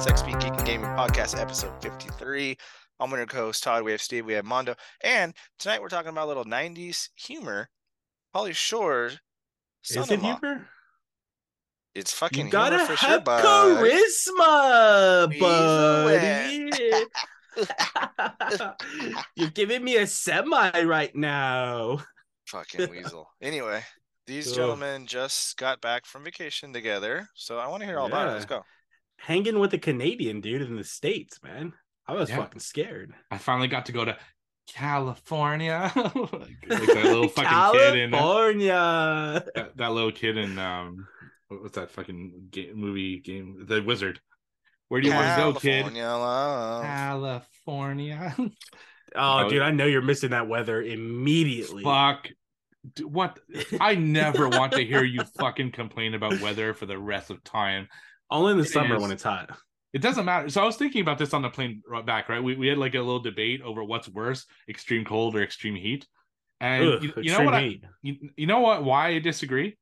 to Let's XP Geek and Gaming Podcast, episode 53. I'm your co-host Todd. We have Steve, we have Mondo, and tonight we're talking about a little 90s humor. Pauly Shore, Is it humor? It's fucking You gotta humor for sure, have bud. charisma, He's eh. buddy. You're giving me a semi right now. Fucking weasel. Anyway, these Ugh. gentlemen just got back from vacation together, so I want to hear all about it. Let's go. Hanging with a Canadian dude in the States, man. I was Yeah. fucking scared. I finally got to go to California, like, like that little fucking kid in uh, California. that, that little kid in um, what's that fucking game, movie game? The Wizard. Where do you want to go, kid? California love. California. Oh, Oh, dude, I know you're missing that weather immediately. Fuck. What? I never want to hear you fucking complain about weather for the rest of time. Only in the It summer is. when it's hot. It doesn't matter. So I was thinking about this on the plane back, right? We, we had like a little debate over what's worse, extreme cold or extreme heat. And Ugh, you, you know what? I, you, you know what? Why I disagree?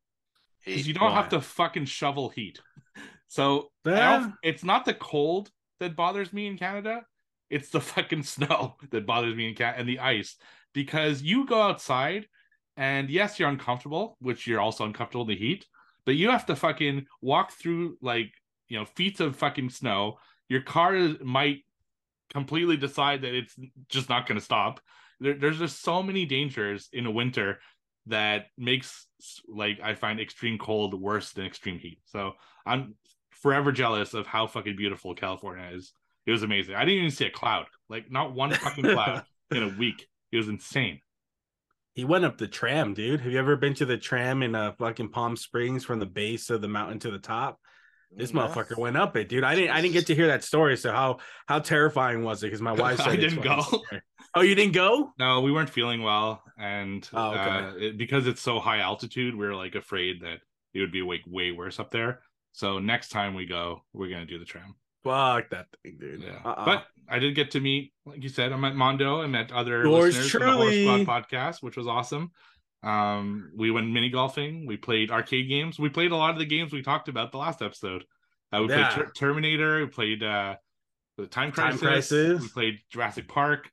Because you don't have to fucking shovel heat. So Yeah. it's not the cold that bothers me in Canada. It's the fucking snow that bothers me in Canada and the ice. Because you go outside and yes, you're uncomfortable, which you're also uncomfortable in the heat, but you have to fucking walk through like, you know, feet of fucking snow. Your car is, might completely decide that it's just not going to stop. There, there's just so many dangers in a winter that makes like I find extreme cold worse than extreme heat. So I'm forever jealous of how fucking beautiful California is. It was amazing. I didn't even see a cloud, like not one fucking cloud in a week. It was insane. He went up the tram, dude. Have you ever been to the tram in uh, fucking Palm Springs from the base of the mountain to the top? This No. motherfucker went up it, dude. I didn't. I didn't get to hear that story. So how how terrifying was it? Because my wife said I didn't go. Oh, you didn't go? No, we weren't feeling well, and Oh, okay. uh, it- because it's so high altitude, we are like afraid that it would be like way worse up there. So next time we go, we're gonna do the tram. Fuck that thing, dude. Yeah, Uh-uh. but I did get to meet, like you said, I met Mondo. I met other Yours listeners of the Horror. Squad podcast, which was awesome. Um, we went mini golfing. We played arcade games. We played a lot of the games we talked about the last episode. Uh, we Yeah. played Ter- Terminator. We played uh, the Time Time Crisis. Crisis. We played Jurassic Park.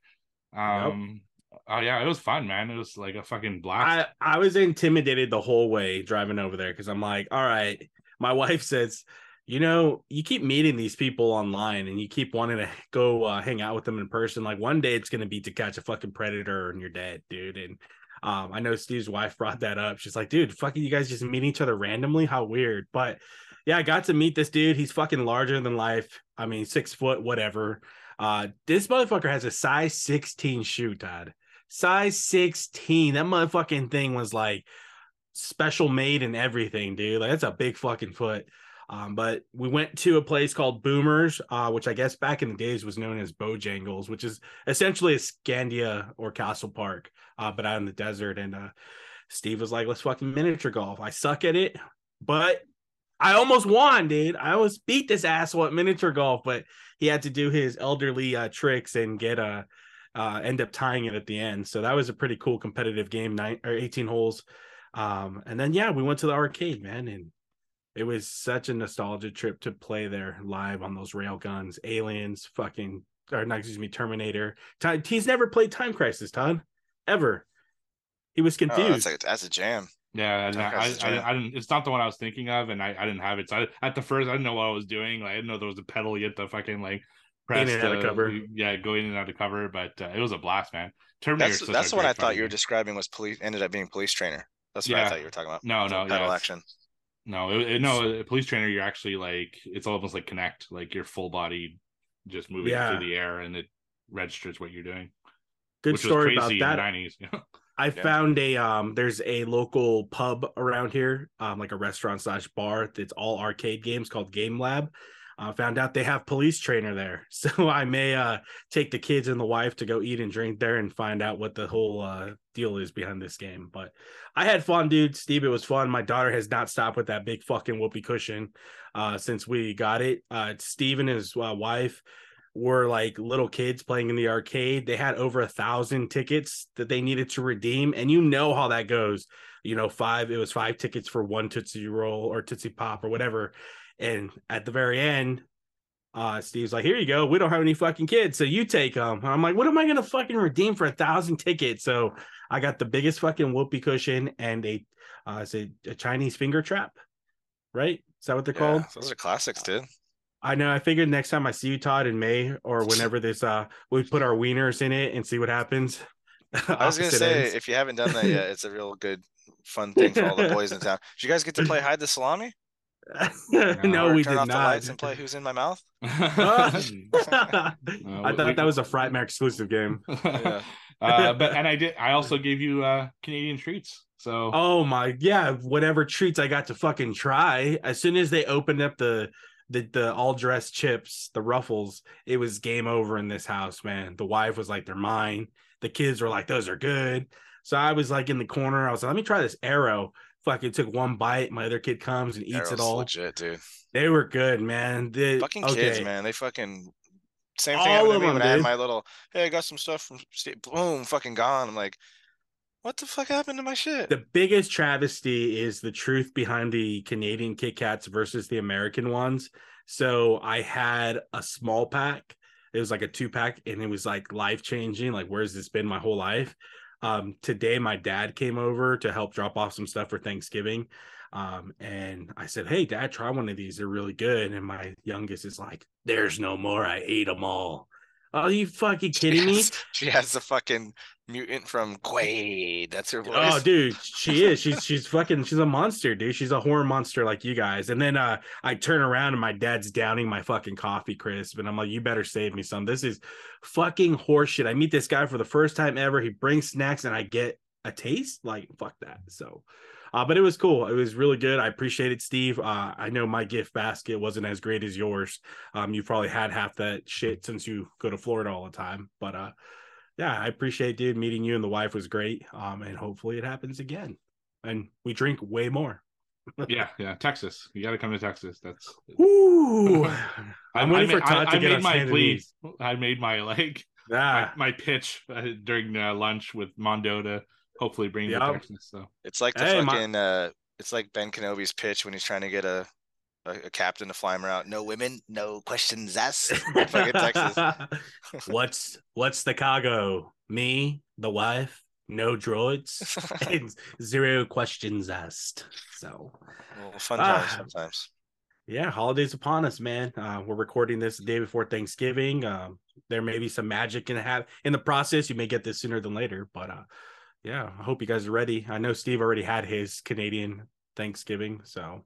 Um, oh yeah, it was fun, man. It was like a fucking blast. I I was intimidated the whole way driving over there because I'm like, all right. My wife says, you know, you keep meeting these people online and you keep wanting to go uh, hang out with them in person. Like one day it's gonna be to catch a fucking predator and you're dead, dude. And um, I know Steve's wife brought that up. She's like, dude, fucking you guys just meet each other randomly. How weird. But yeah, I got to meet this dude. He's fucking larger than life. I mean, six foot, whatever. Uh, this motherfucker has a size 16 shoe, Todd. Size 16. That motherfucking thing was like special made and everything, dude. Like that's a big fucking foot. Um, but we went to a place called Boomers, uh, which I guess back in the days was known as Bojangles, which is essentially a Scandia or Castle Park, uh, but out in the desert. And uh, Steve was like, "Let's fucking miniature golf." I suck at it, but I almost won, dude. I almost beat this asshole at miniature golf, but he had to do his elderly uh, tricks and get a uh, end up tying it at the end. So that was a pretty cool competitive game, nine or eighteen holes. Um, and then yeah, we went to the arcade, man, and it was such a nostalgia trip to play there live on those rail guns, aliens, fucking or not excuse me, Terminator. Time, he's never played Time Crisis, Todd, ever. He was Oh, confused. that's, a, that's a jam. Yeah, and Time I, I, I, didn't. It's not the one I was thinking of, and I, I didn't have it. So I, at the first, I didn't know what I was doing. Like, I didn't know there was a pedal yet to fucking like press and out of cover. Yeah, go in and out of cover. But uh, it was a blast, man. Terminator. That's that's the one I thought you were describing was police. Ended up being police trainer. That's what I thought you were talking about. No, no, pedal yeah, it's- action. No, it, it- no, a police trainer. You're actually like it's almost like Kinect, like you're full body, just moving Yeah. through the air, and it registers what you're doing. Good which story was about that. in the nineties. I Yeah. found a um there's a local pub around here, um like a restaurant slash bar that's all arcade games called Game Lab. Uh, found out they have police trainer there. So I may uh take the kids and the wife to go eat and drink there and find out what the whole uh deal is behind this game. But I had fun, dude. Steve, it was fun. My daughter has not stopped with that big fucking whoopee cushion uh since we got it. Uh Steve and his uh, wife were like little kids playing in the arcade. They had over a thousand tickets that they needed to redeem, and you know how that goes. You know, five it was five tickets for one Tootsie Roll or Tootsie Pop or whatever. And at the very end, uh, Steve's like, "Here you go. We don't have any fucking kids, so you take them." I'm like, "What am I gonna fucking redeem for a thousand tickets?" So I got the biggest fucking whoopee cushion and a, uh, is it a Chinese finger trap? Right? Is that what they're Yeah, called? those are classics, dude. I know. I figured next time I see you, Todd, in May or whenever this, uh, we put our wieners in it and see what happens. I was gonna say ends. if you haven't done that yet, it's a real good fun thing for all the boys in town. Did you guys get to play hide the salami? no, Or we turn did off the not. lights and play who's in my mouth. I thought we- that was a Frightmare exclusive game. Yeah. uh, but and I did. I also gave you uh Canadian treats. So Oh my, yeah, whatever treats I got to fucking try. As soon as they opened up the the the all dressed chips, the ruffles, it was game over in this house, man. The wife was like, "They're mine." The kids were like, "Those are good." So I was like in the corner. I was like, "Let me try this Aero." Fucking took one bite. My other kid comes and eats it all. legit, dude. They were good, man. The, Fucking kids, man. They fucking same thing All happened to of me them, when I had my little. Hey, I got some stuff from State. Boom, fucking gone. I'm like, what the fuck happened to my shit? the biggest travesty is the truth behind the Canadian Kit Kats versus the American ones. So I had a small pack. It was like a two pack, and it was like life changing. Like, where's this been my whole life? Um, today, my dad came over to help drop off some stuff for Thanksgiving. Um, and I said, Hey, dad, try one of these. They're really good. And my youngest is like, There's no more. I ate them all. Are you fucking kidding me? She has the fucking mutant from Quaid. That's her voice. Oh, dude, she is. She's she's fucking. She's a monster, dude. She's a horror monster like you guys. And then uh, I turn around and my dad's downing my fucking coffee crisp, and I'm like, "You better save me some. This is fucking horseshit." I meet this guy for the first time ever. He brings snacks, and I get a taste. Like fuck that. So. Uh, but it was cool. It was really good. I appreciate it, Steve. Uh, I know my gift basket wasn't as great as yours. Um, you probably had half that shit since you go to Florida all the time. But uh, yeah, I appreciate dude meeting you and the wife was great. Um, and hopefully it happens again. And we drink way more. yeah, yeah, Texas. You got to come to Texas. That's. Ooh. I'm waiting for Todd I, to I get made my plea. I made my like my, Ah, my pitch uh, during uh, lunch with Mondo to hopefully bring you to Yep. Texas. So It's like the Hey, my- fucking. uh It's like Ben Kenobi's pitch when he's trying to get a a, a captain to fly him around. No women, no questions asked. fucking Texas. what's what's the cargo? Me, the wife, no droids, and zero questions asked. So Well, fun times Ah. sometimes. yeah, holidays upon us, man. Uh, we're recording this the day before Thanksgiving. Um, there may be some magic in have in the process. You may get this sooner than later, but uh, yeah, I hope you guys are ready. I know Steve already had his Canadian Thanksgiving, so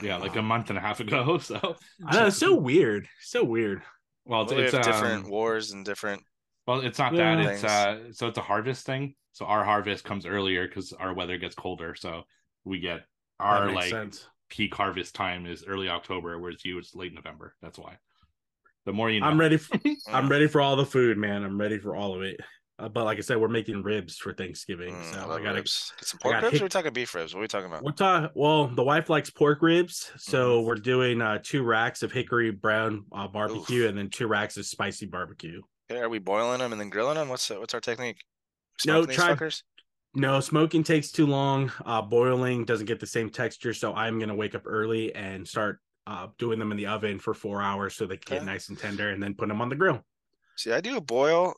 yeah, like a month and a half ago. So I know it's so weird, so weird. well, it's, Well, we it's have different um, wars and different. Well, it's not Yeah. that. It's Things. uh so it's a harvest thing. So our harvest comes earlier because our weather gets colder. So we get our like sense. peak harvest time is early October, whereas you it's late November. That's why. The more you know. I'm ready. For, I'm ready for all the food, man. I'm ready for all of it. Uh, but like I said, we're making ribs for Thanksgiving, mm, so I I gotta. ribs. Get some pork ribs. Or are we talking beef ribs? What are we talking about? We're talking. Well, the wife likes pork ribs, so Mhm. we're doing uh, two racks of hickory brown uh, barbecue Oof. and then two racks of spicy barbecue. Okay, are we boiling them and then grilling them? What's what's our technique? No, Smoking these try- fuckers? No, smoking takes too long. Uh, boiling doesn't get the same texture, so I'm gonna wake up early and start uh, doing them in the oven for four hours so they can get Okay. nice and tender, and then put them on the grill. See, I do a boil,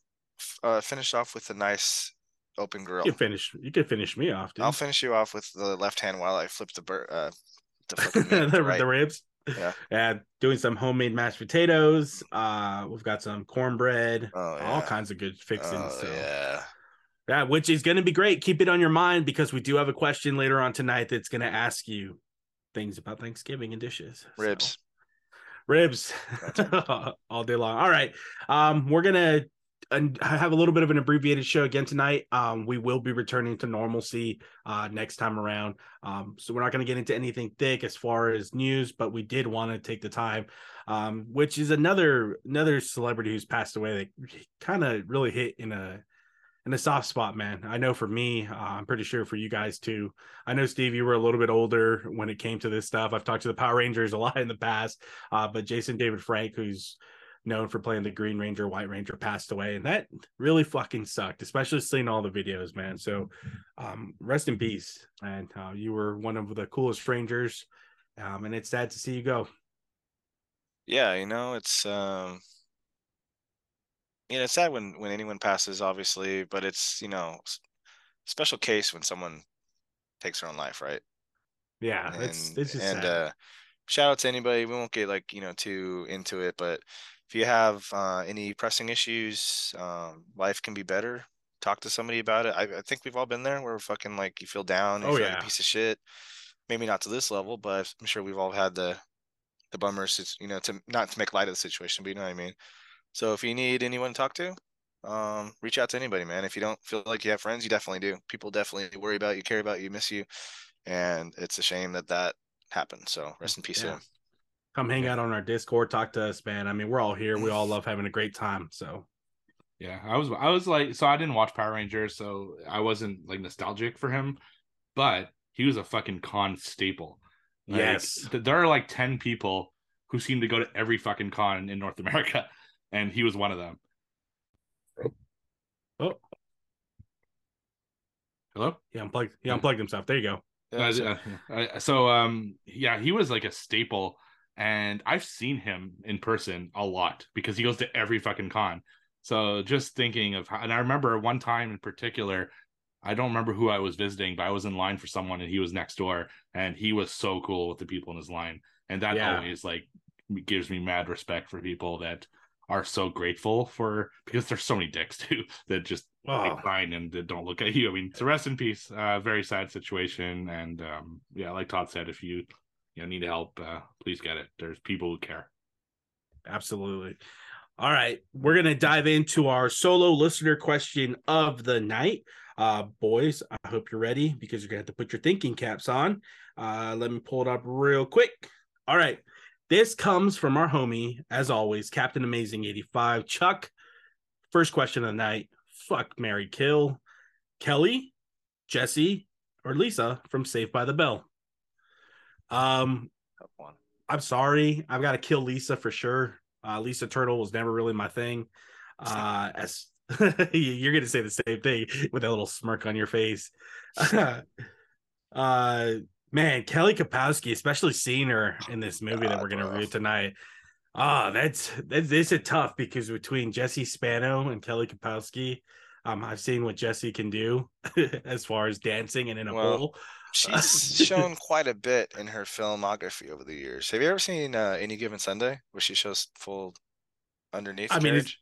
uh, finish off with a nice open grill. You can finish. You can finish me off, dude. I'll finish you off with the left hand while I flip the bur- uh, the the, right. the ribs. Yeah. And doing some homemade mashed potatoes. Uh, we've got some cornbread, Oh, yeah. all kinds of good fixings. Oh, so yeah. yeah, which is going to be great. Keep it on your mind because we do have a question later on tonight that's going to ask you things about Thanksgiving and dishes. So, Ribs. ribs all day long. All right. Um, we're gonna and have a little bit of an abbreviated show again tonight. Um, we will be returning to normalcy uh next time around. Um, so we're not gonna get into anything thick as far as news, but we did want to take the time, um, which is another another celebrity who's passed away that kind of really hit in a in a soft spot, man. I know for me, uh, I'm pretty sure for you guys too. I know Steve, you were a little bit older when it came to this stuff. I've talked to the Power Rangers a lot in the past, uh, but Jason David Frank, who's known for playing the Green Ranger, White Ranger, passed away, and that really fucking sucked, especially seeing all the videos, man. So, um, rest in peace. And uh, you were one of the coolest Rangers, um, and it's sad to see you go. yeah, you know, it's um you know, it's sad when when anyone passes, obviously, but it's you know, special case when someone takes their own life, right? Yeah, it's And it's just and sad. uh, shout out to anybody. We won't get like you know too into it, but if you have uh, any pressing issues, um, life can be better. Talk to somebody about it. I, I think we've all been there where fucking like you feel down, you Oh, feel like yeah. a piece of shit. Maybe not to this level, but I'm sure we've all had the the bummers. You know, to not to make light of the situation, but you know what I mean. So if you need anyone to talk to, um, reach out to anybody, man. If you don't feel like you have friends, you definitely do. People definitely worry about you, care about you, miss you, and it's a shame that that happened. So rest in peace Yeah. Come hang out on our Discord, talk to us, man. I mean, we're all here. We all love having a great time. So Yeah, I was I was like so I didn't watch Power Rangers, so I wasn't like nostalgic for him, but he was a fucking con staple. Like, yes, th- there are like 10 people who seem to go to every fucking con in North America, and he was one of them. Oh. Hello? he unplugged. He unplugged himself. There you go. Uh, so um yeah he was like a staple and i've seen him in person a lot because he goes to every fucking con so just thinking of how and i remember one time in particular i don't remember who i was visiting but i was in line for someone and he was next door and he was so cool with the people in his line and that Yeah. always like gives me mad respect for people that are so grateful for because there's so many dicks too that just Oh, fine and uh, don't look at you. I mean, so rest in peace. Uh, very sad situation, and um, yeah, like Todd said, if you you know need help, uh, please get it. There's people who care. absolutely. All right, we're gonna dive into our solo listener question of the night. Uh, boys, I hope you're ready because you're gonna have to put your thinking caps on. Uh, let me pull it up real quick. All right, this comes from our homie, as always, Captain Amazing 85. Chuck, first question of the night. Fuck Mary Kill. Kelly, Jesse, or Lisa from Saved by the Bell. Um, tough one. I'm sorry. I've got to kill Lisa for sure. Uh, Lisa Turtle was never really my thing. Uh, as you're going to say the same thing with that little smirk on your face. uh, man, Kelly Kapowski, especially seeing her in this movie that we're going to review tonight. Ah, that's that's it's a tough because between Jesse Spano and Kelly Kapowski, um, I've seen what Jesse can do as far as dancing and in a Well, pool. She's shown quite a bit in her filmography over the years. Have you ever seen uh, Any Given Sunday, where she shows full underneath I mean, carriage?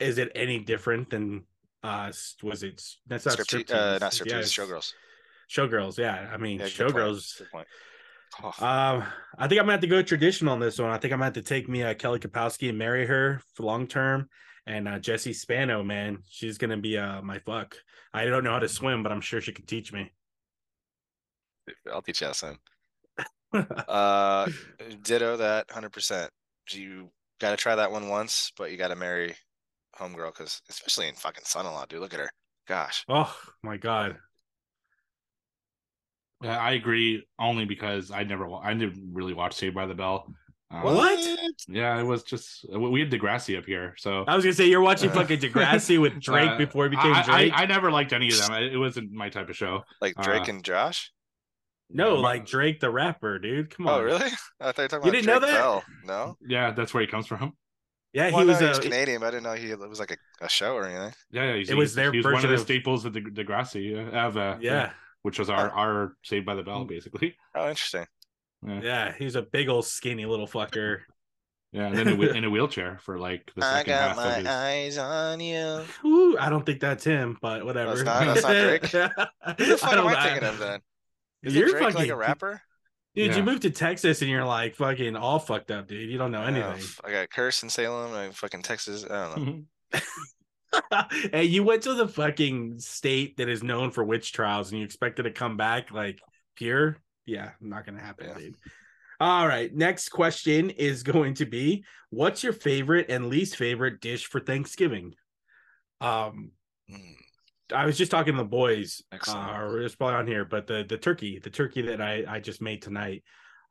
is it any different than uh was it that's not Striptease, striptease, uh, not yeah, striptease, it's showgirls. showgirls yeah i mean Yeah, showgirls. Oh, um i think i'm gonna have to go traditional on this one i think i'm gonna have to take me uh, kelly kapowski and marry her for long term and uh jesse spano man she's gonna be uh my fuck i don't know how to swim but i'm sure she can teach me I'll teach you how to swim. Uh, ditto that, hundred percent. You got to try that one once, but you got to marry homegirl because, especially in fucking son-in-law, dude. Look at her. Gosh. oh my god Yeah, I agree only because I never I didn't really watch Saved by the Bell. Um, What? Yeah, it was just we had Degrassi up here, so i was gonna say you're watching fucking degrassi with drake Uh, before he became drake I, I never liked any of them. It wasn't my type of show. Like Drake Uh, and Josh? No my- like drake the rapper dude come on Oh, really? I thought you were talking You about didn't know that? Bell. No? Yeah, that's where he comes from. yeah Well, he no, was he was uh, Canadian, but I didn't know he was like a, a show or anything. Yeah, yeah. He's, It was he's- their He's one of version the of- staples of the Degrassi. Uh, of, uh, yeah which was our Huh. our Saved by the Bell, basically. Oh, interesting. Yeah, Yeah, he's a big old skinny little fucker. yeah. And then in a in a wheelchair for like the I got half my of his. eyes on you. Ooh, I don't think that's him, but whatever. That's not- that's not Drake? Who the fuck I am don't I know. of then? Is You're Drake fucking like a rapper? dude. Yeah. You moved to Texas and you're like fucking all fucked up, dude. You don't know Oh, anything. I got Curse in Salem. I fucking Texas. I don't know. hey, you went to the fucking state that is known for witch trials, and you expected to come back like pure? Yeah, not gonna happen, Yeah. dude. All right, next question is going to be: What's your favorite and least favorite dish for Thanksgiving? Um, Mm, I was just talking to the boys, Excellent. uh, or it's probably on here, but the the turkey, the turkey that I I just made tonight,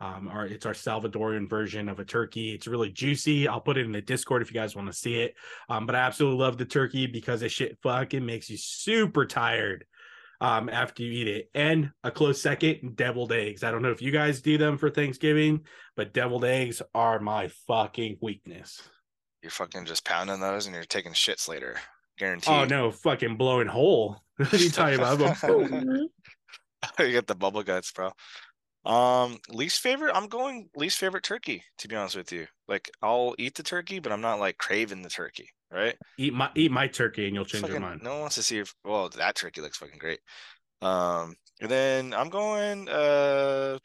um, our it's our Salvadorian version of a turkey. It's really juicy. I'll put it in the Discord if you guys want to see it. Um, but I absolutely love the turkey because it shit fucking makes you super tired. um, after you eat it. And a close second, deviled eggs. I don't know if you guys do them for Thanksgiving, but deviled eggs are my fucking weakness. You're fucking just pounding those and you're taking shits later. Guaranteed. Oh no, fucking blowing hole. what are you talking about? you get the bubble guts, bro. Um, least favorite, I'm going least favorite turkey, to be honest with you. Like I'll eat the turkey, but I'm not like craving the turkey, right? eat my eat my turkey and you'll change your mind. No one wants to see if well, that turkey looks fucking great. Um, and then I'm going uh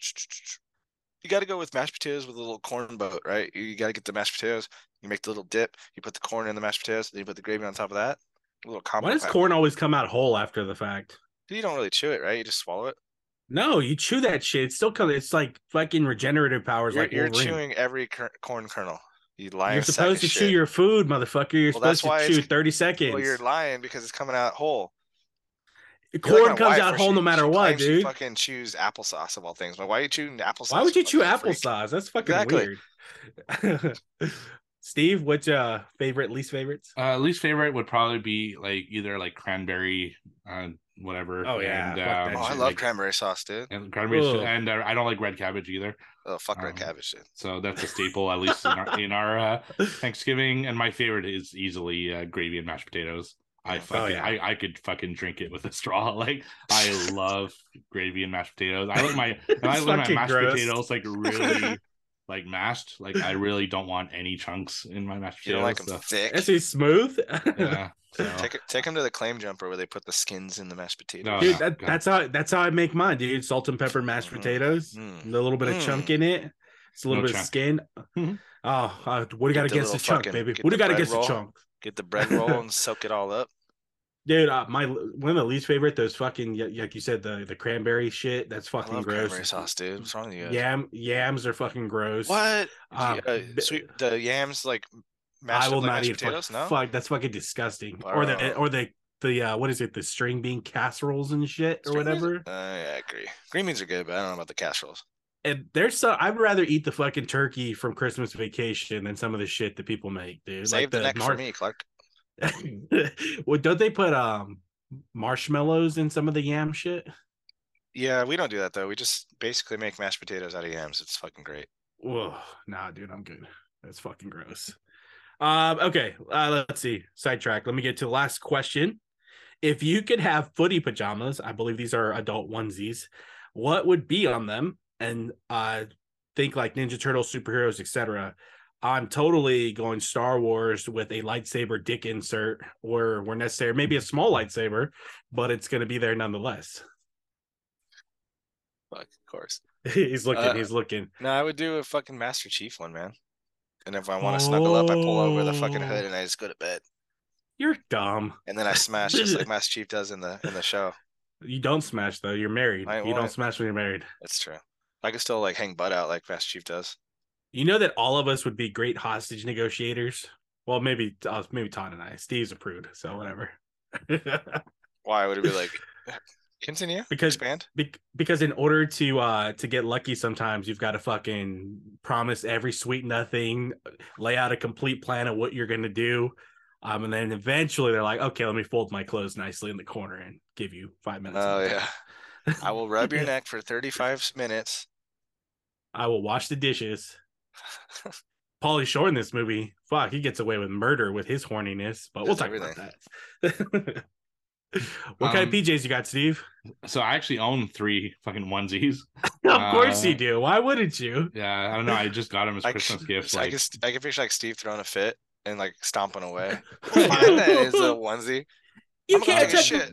you gotta go with mashed potatoes with a little corn boat, right? You gotta get the mashed potatoes, you make the little dip, you put the corn in the mashed potatoes, then you put the gravy on top of that. Little combo. Why does pack. corn always come out whole after the fact? You don't really chew it, right? You just swallow it. No, you chew that shit. It still comes. It's like fucking regenerative powers. You're, like you're Wolverine. chewing every cur- corn kernel. You lying You're supposed to chew your food, motherfucker. You're Well, supposed to chew 30 seconds. Well, you're lying because it's coming out whole. Like corn my comes out whole she- no matter what, dude. fucking chews applesauce of all things. But why are you chewing applesauce? Why would you chew fucking freak? applesauce? That's fucking Exactly. weird. Steve, what's uh favorite, least favorites? Uh, least favorite would probably be like either like cranberry, uh, whatever. Oh, yeah, and, um, Oh, I love like- cranberry sauce, dude. and cranberry, Ugh. and uh, I don't like red cabbage either. Oh, fuck red Um, cabbage, dude. So that's a staple, at least in our, in our uh, Thanksgiving. And my favorite is easily uh, gravy and mashed potatoes. I Oh, fucking, yeah. I, I could fucking drink it with a straw. Like I love gravy and mashed potatoes. I like my, I like my mashed gross. potatoes like really like mashed. Like I really don't want any chunks in my mashed potatoes. You don't like them so, thick? Is he smooth? yeah. So, Take it, take them to the claim jumper where they put the skins in the mashed potatoes. No, dude, no, that, that's how that's how I make mine, dude. Salt and pepper mashed Mhm. potatoes, Mm. a little bit of chunk Mm. in it. It's a little No bit of chunk. skin. Mhm. Oh, uh, what do you got Get the against the little chunk, baby? What do you got against the chunk? Get the bread roll and soak it all up. Dude, uh, my one of the least favorite those fucking like you said the the cranberry shit. That's I fucking love gross. cranberry sauce, dude. What's wrong with you? Yam yams are fucking gross. What? Um, uh, sweet the yams like mashed I will like not eat potatoes? fuck, No. fuck. That's fucking disgusting. Or the or the the uh, what is it? The string bean casseroles and shit or String beans? whatever. Uh, yeah, I agree. Green beans are good, but I don't know about the casseroles. And there's so I'd rather eat the fucking turkey from Christmas Vacation than some of the shit that people make, dude. Save the neck mar- for me, Clark. well, don't they put um marshmallows in some of the yam shit? Yeah, we don't do that though. We just basically make mashed potatoes out of yams. It's fucking great. Whoa, nah, dude, I'm good. That's fucking gross. Um, okay, uh, let's see. Sidetrack. Let me get to the last question. If you could have footy pajamas, I believe these are adult onesies, what would be on them? And uh think like Ninja Turtles, superheroes, etc. I'm totally going Star Wars with a lightsaber dick insert, or where necessary, maybe a small lightsaber, but it's going to be there nonetheless. Fuck, of course. he's looking. Uh, he's looking. No, I would do a fucking Master Chief one, man. And if I want to snuggle up, I pull over the fucking Oh. hood and I just go to bed. You're dumb. And then I smash just like Master Chief does in the in the show. You don't smash though. You're married. You don't smash when you're married. That's true. I could still like hang butt out like Master Chief does. You know that all of us would be great hostage negotiators. Well, maybe uh, maybe Todd and I. Steve's a prude, so whatever. Why would it be like continue? Because- expand? Bec- because in order to uh to get lucky, sometimes you've got to fucking promise every sweet nothing, lay out a complete plan of what you're gonna do. Um, and then eventually they're like, okay, let me fold my clothes nicely in the corner and give you five minutes. Oh yeah. I will rub your neck for 35 minutes. I will wash the dishes. Pauly Shore in this movie, fuck, he gets away with murder with his horniness, but we'll Does talk about that. what kind of Um, PJs you got, Steve? so I actually own three fucking onesies. of course you uh, do. Why wouldn't you? Yeah, I don't know. I just got them as I, Christmas c- gifts. I Like, can I can picture like Steve throwing a fit and like stomping away. Fine, that is a onesie. You I'm can't touch shit.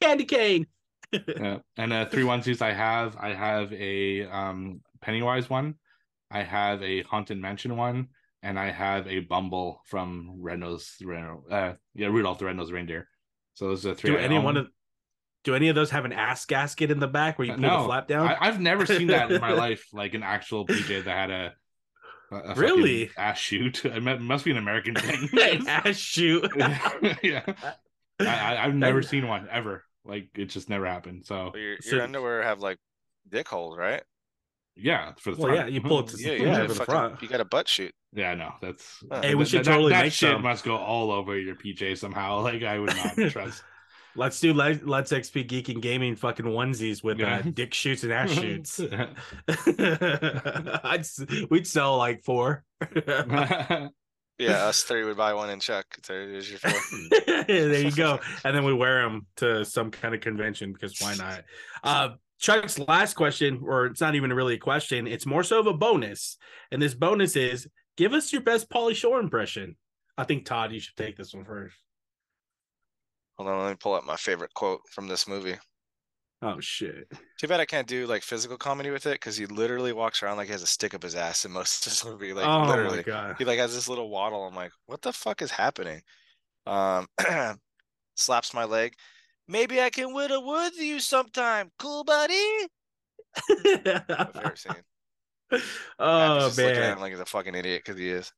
candy cane. yeah. And uh, three onesies I have. I have a um Pennywise one. I have a Haunted Mansion one, and I have a Bumble from Red-Nosed Reno. Uh, yeah, Rudolph the Red-Nosed Reindeer. So those are three. Do I any own. one of do any of those have an ass gasket in the back where you pull the flap down? I, I've never seen that in my life. Like an actual PJ that had a, a, a Really? ass chute. It must be an American thing. Ass chute. yeah, I, I, I've never seen one ever. Like it just never happened. So But your, So- your underwear have like dick holes, right? Yeah, for the Well, front. yeah, you pull it to- Yeah, Yeah, you, for the fucking, front. you got a butt chute. Yeah, no, that's. Huh. Hey, we that- should that- totally that make shit some. must go all over your PJ somehow. Like I would not trust. Let's do let, Let's XP Geek and Gaming fucking onesies with Yeah. uh, dick chutes and ass chutes. I'd, we'd sell like four. Yeah, us three would buy one and Chuck. There- There's your four. there you go. And then we wear them to some kind of convention because why not? Uh, Chuck's last question, or it's not even really a question, it's more so of a bonus. And this bonus is give us your best Pauly Shore impression. I think Todd, you should take this one first. Hold on, let me pull up my favorite quote from this movie. Oh shit. Too bad I can't do like physical comedy with it because he literally walks around like he has a stick up his ass in most of this movie. Like oh literally, my god. he like has this little waddle. I'm like, what the fuck is happening? Um, slaps my leg. Maybe I can whittle wood with you sometime, cool buddy. My favorite scene. Patrick's oh just looking at man. him like he's a fucking idiot because he is.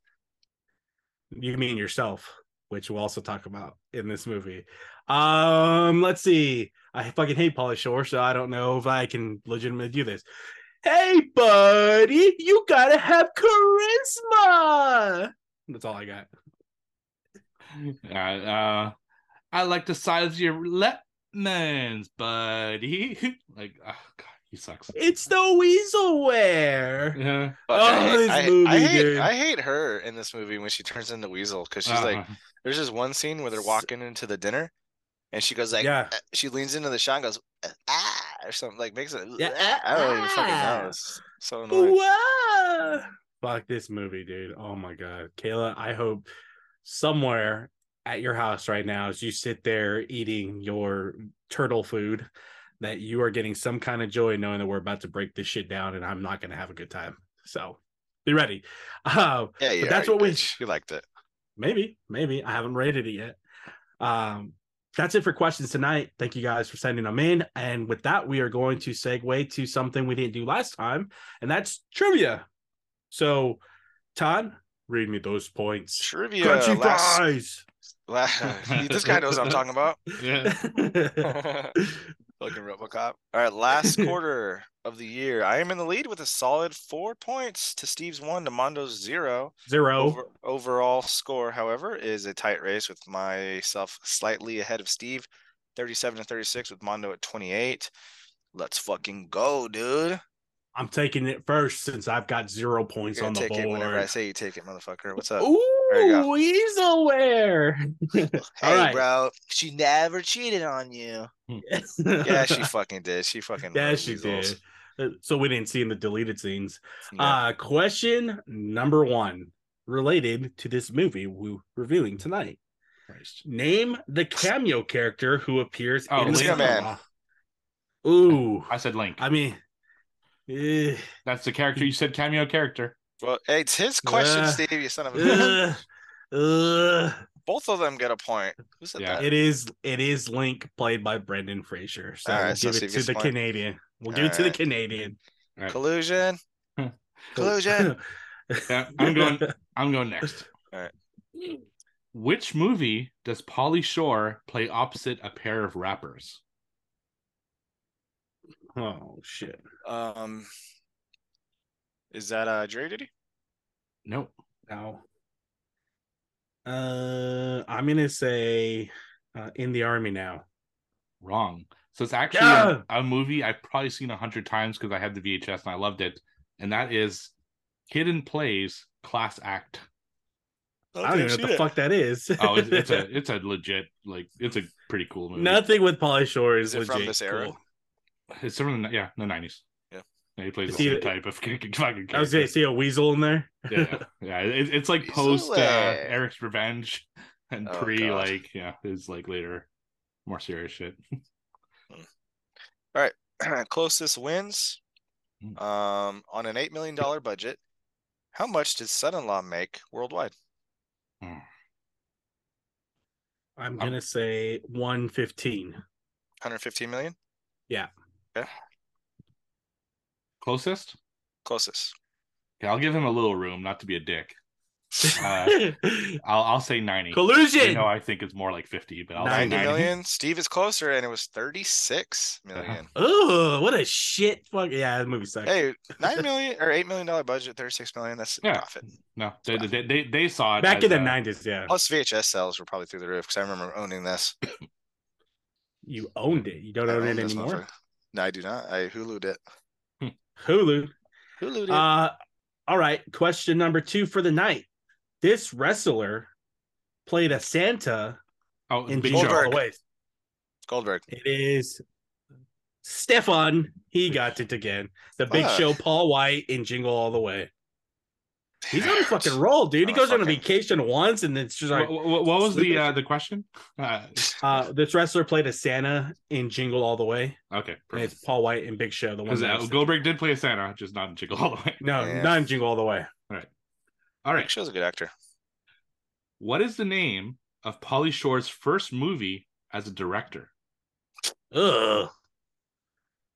You mean yourself, which we'll also talk about in this movie. Um, let's see. I fucking hate Pauly Shore, so I don't know if I can legitimately do this. Hey, buddy, you gotta have charisma. That's all I got. uh, uh, I like the size of your lemons, buddy. like, oh god, he sucks. It's the Weaselware. Yeah. Oh, I, hate- this I, movie, I hate, dude. I hate her in this movie when she turns into Weasel because she's like, Uh-huh. there's this one scene where they're walking into the dinner, and she goes like, Yeah. uh, she leans into the shot and goes "Uh, ah or something like makes it. Yeah, "Ah," I don't even fucking ah. know. It's so annoying. Whoa! Fuck this movie, dude. Oh my god. Kayla, I hope somewhere at your house right now as you sit there eating your turtle food that you are getting some kind of joy knowing that we're about to break this shit down and I'm not gonna have a good time. So be ready. Uh Yeah, yeah. that's what we-. You liked it. maybe, maybe. I haven't rated it yet. Um, that's it for questions tonight. Thank you guys for sending them in. And with that, we are going to segue to something we didn't do last time, and that's trivia. So, Todd, read me those points. Trivia. Crunchy last, fries. This guy knows what I'm talking about. Yeah. Fucking RoboCop. All right, last quarter of the year, I am in the lead with a solid four points to Steve's one to Mondo's zero. Zero. Over, overall score, however, is a tight race with myself slightly ahead of Steve, 37 to 36 with Mondo at 28. Let's fucking go, dude. I'm taking it first since I've got zero points gonna on the take it whenever I say you take it, motherfucker. What's up? Ooh, There you go. Weaselware. hey, right. bro, she never cheated on you. Yeah, she fucking did. She fucking Yeah, she weasels. did. Uh, So we didn't see in the deleted scenes. No. Uh question number one related to this movie we're reviewing tonight. Christ. Name the cameo character who appears Oh, in Link. the Man. Ooh, I said Link. I mean, eh, That's the character you said cameo character. well, it's his question, Uh, Steve. You son of a bitch. uh, uh, Both of them get a point. Who said Yeah. that? it is it is Link played by Brendan Fraser. So All right, we'll so give Steve it to the point. Canadian. We'll give All it to the right. Canadian. Collusion. Collusion. Yeah, I'm going. I'm going next. Alright. Which movie does Pauly Shore play opposite a pair of rappers? Oh shit. Um, is that uh Dre Diddy? Nope. No. Uh, I'm gonna say uh, in the army now. Wrong. So it's actually Yeah. a, a movie I've probably seen a hundred times because I had the VHS and I loved it. And that is Kid 'n Play's Class Act. I don't even know what the fuck that is. Oh, it's, it's a it's a legit like it's a pretty cool movie. Nothing with Pauly Shore is, Is it from this era? cool. It's from the yeah the nineties. Yeah. he plays the same the- type of fucking I was gonna see a weasel in there. yeah, yeah, yeah. It, it's like post uh, Eric's Revenge and Oh, pre God. like yeah, is like later more serious shit. All right, closest wins. Hmm. Um, on an eight million dollar budget, how much did Son-in-Law make worldwide? Hmm. I'm Um, gonna say 115. 115 million. Closest? Closest. Okay, I'll give him a little room, not to be a dick. Uh, I'll I'll say ninety. Collusion. You know, I think it's more like fifty, but I'll say 90 90 million. Steve is closer, and it was 36 million. Oh, what a shit! Fuck yeah, that movie sucks. Hey, nine million or eight million dollar budget, 36 million. That's Yeah. profit. No, they, they they they saw it Back as in the a- 90s, yeah. Plus VHS sales were probably through the roof because I remember owning this. You owned it. You don't I own own it anymore. Motherfucker. No, I do not. I Hulu'd it. Hulu. Hulu'd it. Uh, all right. Question number two for the night. This wrestler played a Santa Oh, in Big Jingle Show. All the Way. Goldberg. It is Stefan. He got it again. The Big Fuck. Show, Paul Wight in Jingle All the Way. He's on a fucking roll, dude. He On a goes on a vacation once, and then it's just like What, what- what was the uh, the question? Uh, uh, this wrestler played a Santa in Jingle All the Way. okay, And it's Paul Wight and Big Show, the one that uh, I was- Goldberg did play a Santa, just not in Jingle All the Way. No, Yeah. not in Jingle All the Way. All right, all right. Big Show's a good actor. what is the name of Pauly Shore's first movie as a director? Ugh.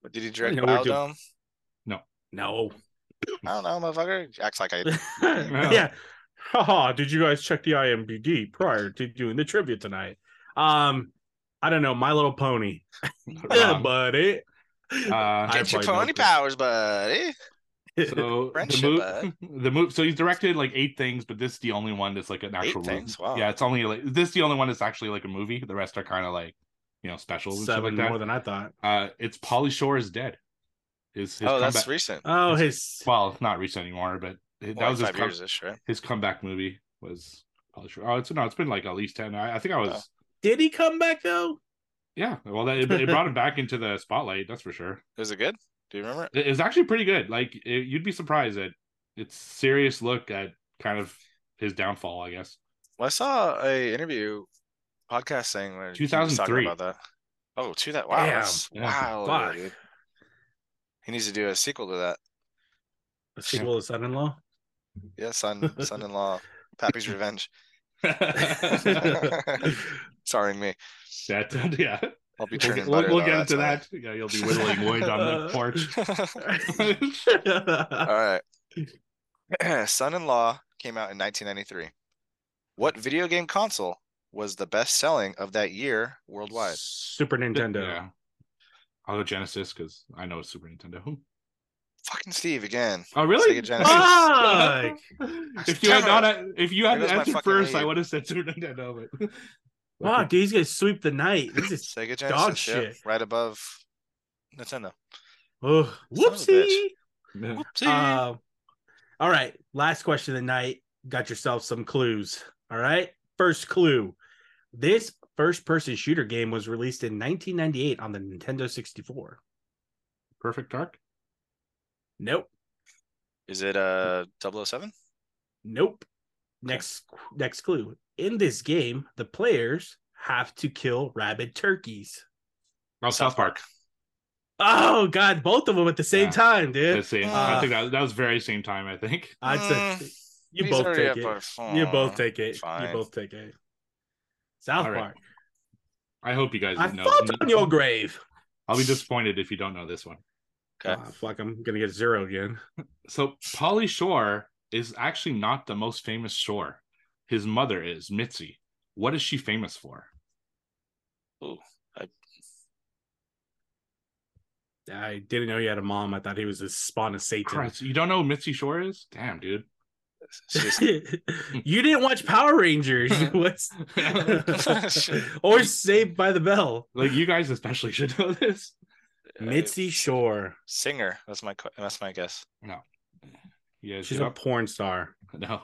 But did he direct know we're? No. I don't know, motherfucker. Acts like I. yeah. Haha, did you guys check the IMDb prior to doing the trivia tonight? Um, I don't know. My Little Pony. yeah, Wrong. buddy. Uh, I Get your pony powers, buddy. so the Friendship, move, bud. the move. So he's directed like eight things, but this is the only one that's like an actual movie. things? Wow. Yeah, it's only like this is the only one that's actually like a movie. The rest are kind of like you know specials and stuff Seven like that. more than I thought. uh, it's Pauly Shore is dead. His, his Oh, that's recent. Oh, his well, it's not recent anymore, but that Well, was his, five com- ish, right? his comeback movie was Pauly Shore. Oh, it's no, it's been like at least ten. I, I think I was. Oh. did he come back though? Yeah, well, that, it, it brought him back into the spotlight. That's for sure. Was it good? Do you remember it? It, it was actually pretty good. Like it, you'd be surprised at its serious look at kind of his downfall. I guess. Well, I saw a interview podcast saying where he 2003. about that. Oh, to that. Wow, Damn. that's Yeah. wow, Fuck. Dude. He needs to do a sequel to that. A sequel to Son-in-Law. Yeah, son, son-in-law, Pappy's Revenge, Sorry, me. that yeah. I'll be We'll, turning we'll, we'll get that's into why. that. Yeah, you'll be whittling wood on the porch. All right. Son-in-Law came out in 1993. What video game console was the best selling of that year worldwide? Super Nintendo. Yeah. I'll go Genesis because I know it's Super Nintendo. Fucking Steve again. Oh really? Sega Genesis. Fuck! if you had not, it. if you had There answered fucking first, I would have said Super Nintendo. But Wow, dude, he's gonna sweep the night. This is Sega Genesis. Dog yep, shit. right above Nintendo. oh, Son of a whoopsie. Uh, all right, last question of the night. Got yourself some clues. All right, first clue. This first-person shooter game was released in 1998 on the Nintendo 64. Perfect Dark. Nope, Is it uh 007? nope. Next, next clue. In this game, the players have to kill rabid turkeys. Oh, South Park. Oh God, both of them at the same Yeah. time, dude. The same. Uh, I think that, that was very same time. I think. I'd say Mm, you both take it. You both take it. You both take it. South All right. Park. I hope you guys I know. fought on your grave. I'll be disappointed if you don't know this one. Okay. Ah, fuck, I'm gonna get a zero again. So Pauly Shore is actually not the most famous Shore. His mother is Mitzi. What is she famous for? Oh, I didn't know you had a mom. I thought he was a spawn of Satan. Christ, you don't know who Mitzi Shore is? Damn, dude. She's- hmm. you didn't watch Power Rangers. What's or Saved by the Bell? like you guys especially should know this. Uh, Mitzi Shore. singer. That's my that's my guess. No, yeah, She's a up? porn star. No.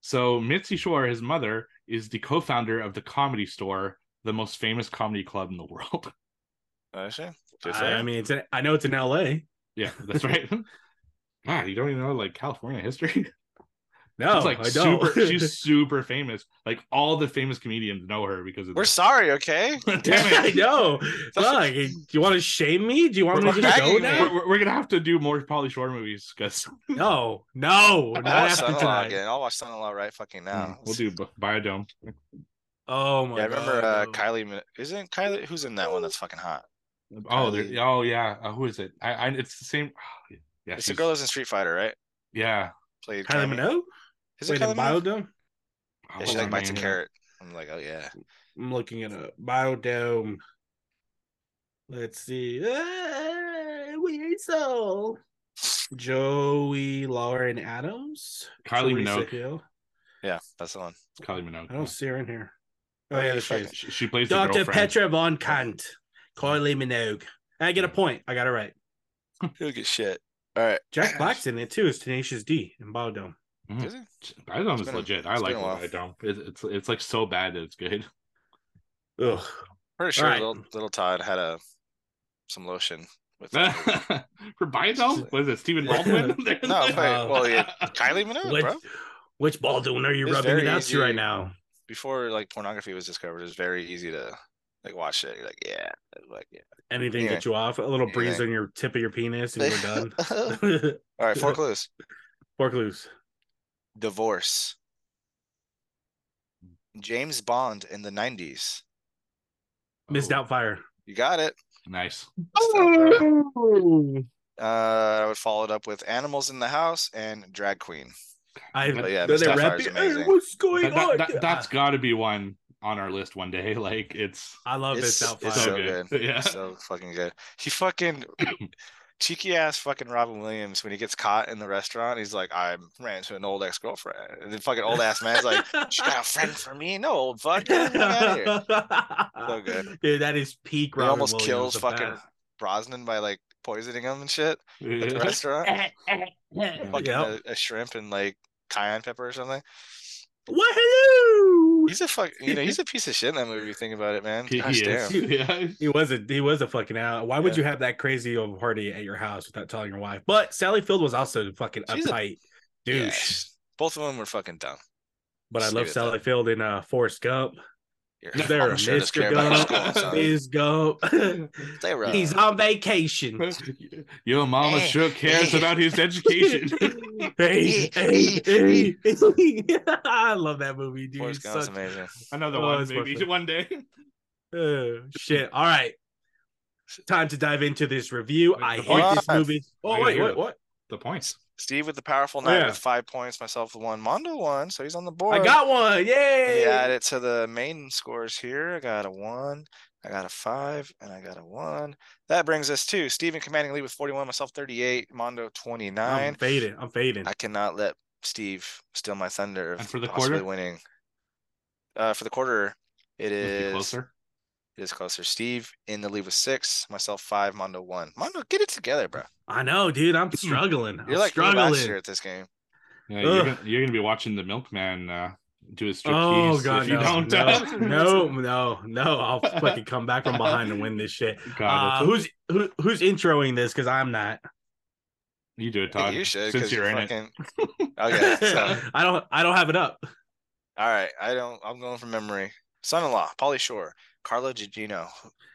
So Mitzi Shore, his mother, is the co-founder of the comedy store, the most famous comedy club in the world. Oh, is she? Good for I, her. I mean, it's in, I know it's in L.A. yeah, that's right. God, you don't even know like California history. No, It's like I don't. super. she's super famous. Like all the famous comedians know her because of We're this. sorry, okay? Damn it, I it. know. Fuck, do you want to shame me? Do you want me to We're just go now? We're, we're, we're gonna have to do more Pauly Shore movies because No, no, I'll not watch after Son-in-Law tonight. again. I'll watch Son-in-Law right fucking now. we'll do B- Biodome. Oh my Yeah, I remember god. uh, no. Kylie. Isn't Kylie? Who's in that one? That's fucking hot. Oh, oh yeah. Uh, who is it? I, I it's the same. yeah, It's the girl that's in Street Fighter, right? Yeah. Played Kylie Cammy. Minogue? Is it Wait, in Kylie Minogue? Biodome? Oh, Yeah, she like her bites a carrot. I'm like, oh yeah. I'm looking at a Biodome. Let's see. Ah, weird soul. Joey Lauren Adams. Kylie Teresa Minogue. Hill. Yeah, that's the one. Kylie Minogue. I don't see her in here. Oh yeah, you the she fucking- She, she plays Dr. girlfriend. Petra von Kant, Kylie Minogue. I get a point. I got it right. He'll get shit. All right. Jack Black's in it too. Is Tenacious D in Biodome. Mhm. Is it? I don't know It's it's been legit. I like been a it. I don't. It's it's like so bad that it's good. Ugh. Pretty sure Alright. little, little Todd had a some lotion with that. For Biodome? Was it Stephen Baldwin? No, wait, Uh, well, yeah, Kylie Minogue, Which, bro. which Baldwin are you It's rubbing it very out to right now? Before like pornography was discovered, it was very easy to like watch it. You're like, yeah, like yeah. Anything Yeah. get you off? A little breeze Anything. on your tip of your penis and you're done. All right, four clues. Pork loose. Divorce. James Bond in the '90s. Miss Doubtfire. You got it. Nice. Uh, I would follow it up with Animals in the House and Drag Queen. I But yeah, they're Miss Doubtfire rapping, is "Hey, what's going That, that, on? that, that's got to be one on our list one day. Like it's I love It's, Miss Doubtfire. it's so good. good. Yeah. It's so fucking good. He fucking cheeky ass fucking Robin Williams when he gets caught in the restaurant. He's like, I ran into an old ex girlfriend, and the fucking old ass man's like, "She got a friend for me? No, old fuck, get out of here." So good. Dude, that is peak. He Robin almost Williams, kills fucking best. Brosnan by like poisoning him and shit at the restaurant. Fucking Yep. a, a shrimp and like cayenne pepper or something. What? Hello. He's a fuck. You know, he's a piece of shit in that movie. Think about it, man. He, Gosh he is. damn. Yeah. He was a he was a fucking out. Why would Yeah. you have that crazy old party at your house without telling your wife? But Sally Field was also fucking She's a uptight Yeah, douche. Both of them were fucking dumb. But I love Sally Field in uh, Forrest Gump. You're, There, I'm sure Mr. care about your Gump, school, son. Miss Gump. He's on vacation. Your mama Eh, sure cares eh. about his education. hey, hey, hey. I love that movie, dude. Forrest Gump's Such- amazing. Another Oh, one, maybe perfect. one day. Oh, shit. All right. Time to dive into this review. Wait, I hate this movie. Oh, gotta wait, hear what? it. What? The points. Steve with the powerful night yeah. with five points. Myself with one. Mondo one, so he's on the board. I got one. Yay. He add it to the main scores here. I got a one, I got a five, and I got a one. That brings us to Stephen commanding lead with 41, myself 38, Mondo 29. I'm 29. fading. I'm fading. I cannot let Steve steal my thunder And for the possibly quarter? winning. Uh, for the quarter, it is closer. It is closer. Steve in the lead with six, myself five, Mondo one. Mondo, get it together, bro. I know, dude. I'm struggling. You're I'm like struggling. last year at this game. Yeah, you're gonna, you're gonna be watching the milkman uh, do his striptease. Oh god, if you no, don't. no, uh, no, no, no! I'll fucking come back from behind and win this shit. God, Uh, who's who, who's introing this? Because I'm not. you do it, I think Todd. you should since you're you're in it. fucking. Okay, so I don't. I don't have it up. all right, I don't. I'm going from memory. Son-in-law, Pauly Shore, Carla Gugino.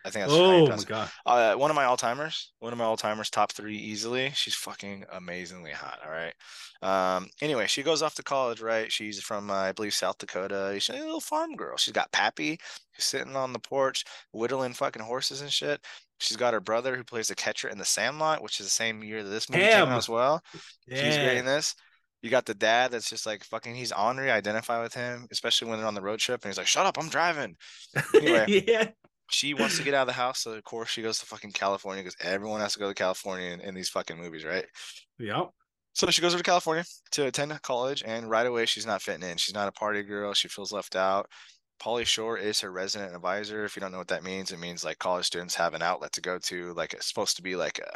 I think that's Oh my god! Uh, one of my all timers, one of my all timers, top three easily. She's fucking amazingly hot. All right. Um. Anyway, she goes off to college, right? She's from, uh, I believe, South Dakota. She's a little farm girl. She's got Pappy, who's sitting on the porch whittling fucking horses and shit. She's got her brother who plays the catcher in The Sandlot, which is the same year that this movie came out as well. She's great in this. You got the dad that's just like fucking. He's ornery. Identify with him, especially when they're on the road trip, and he's like, "Shut up, I'm driving." Anyway. yeah. she wants to get out of the house, so of course she goes to fucking California because everyone has to go to California in, in these fucking movies, right? Yep. So she goes over to California to attend college, and right away she's not fitting in. She's not a party girl. She feels left out. Pauly Shore is her resident advisor. If you don't know what that means, it means like college students have an outlet to go to. Like it's supposed to be like a,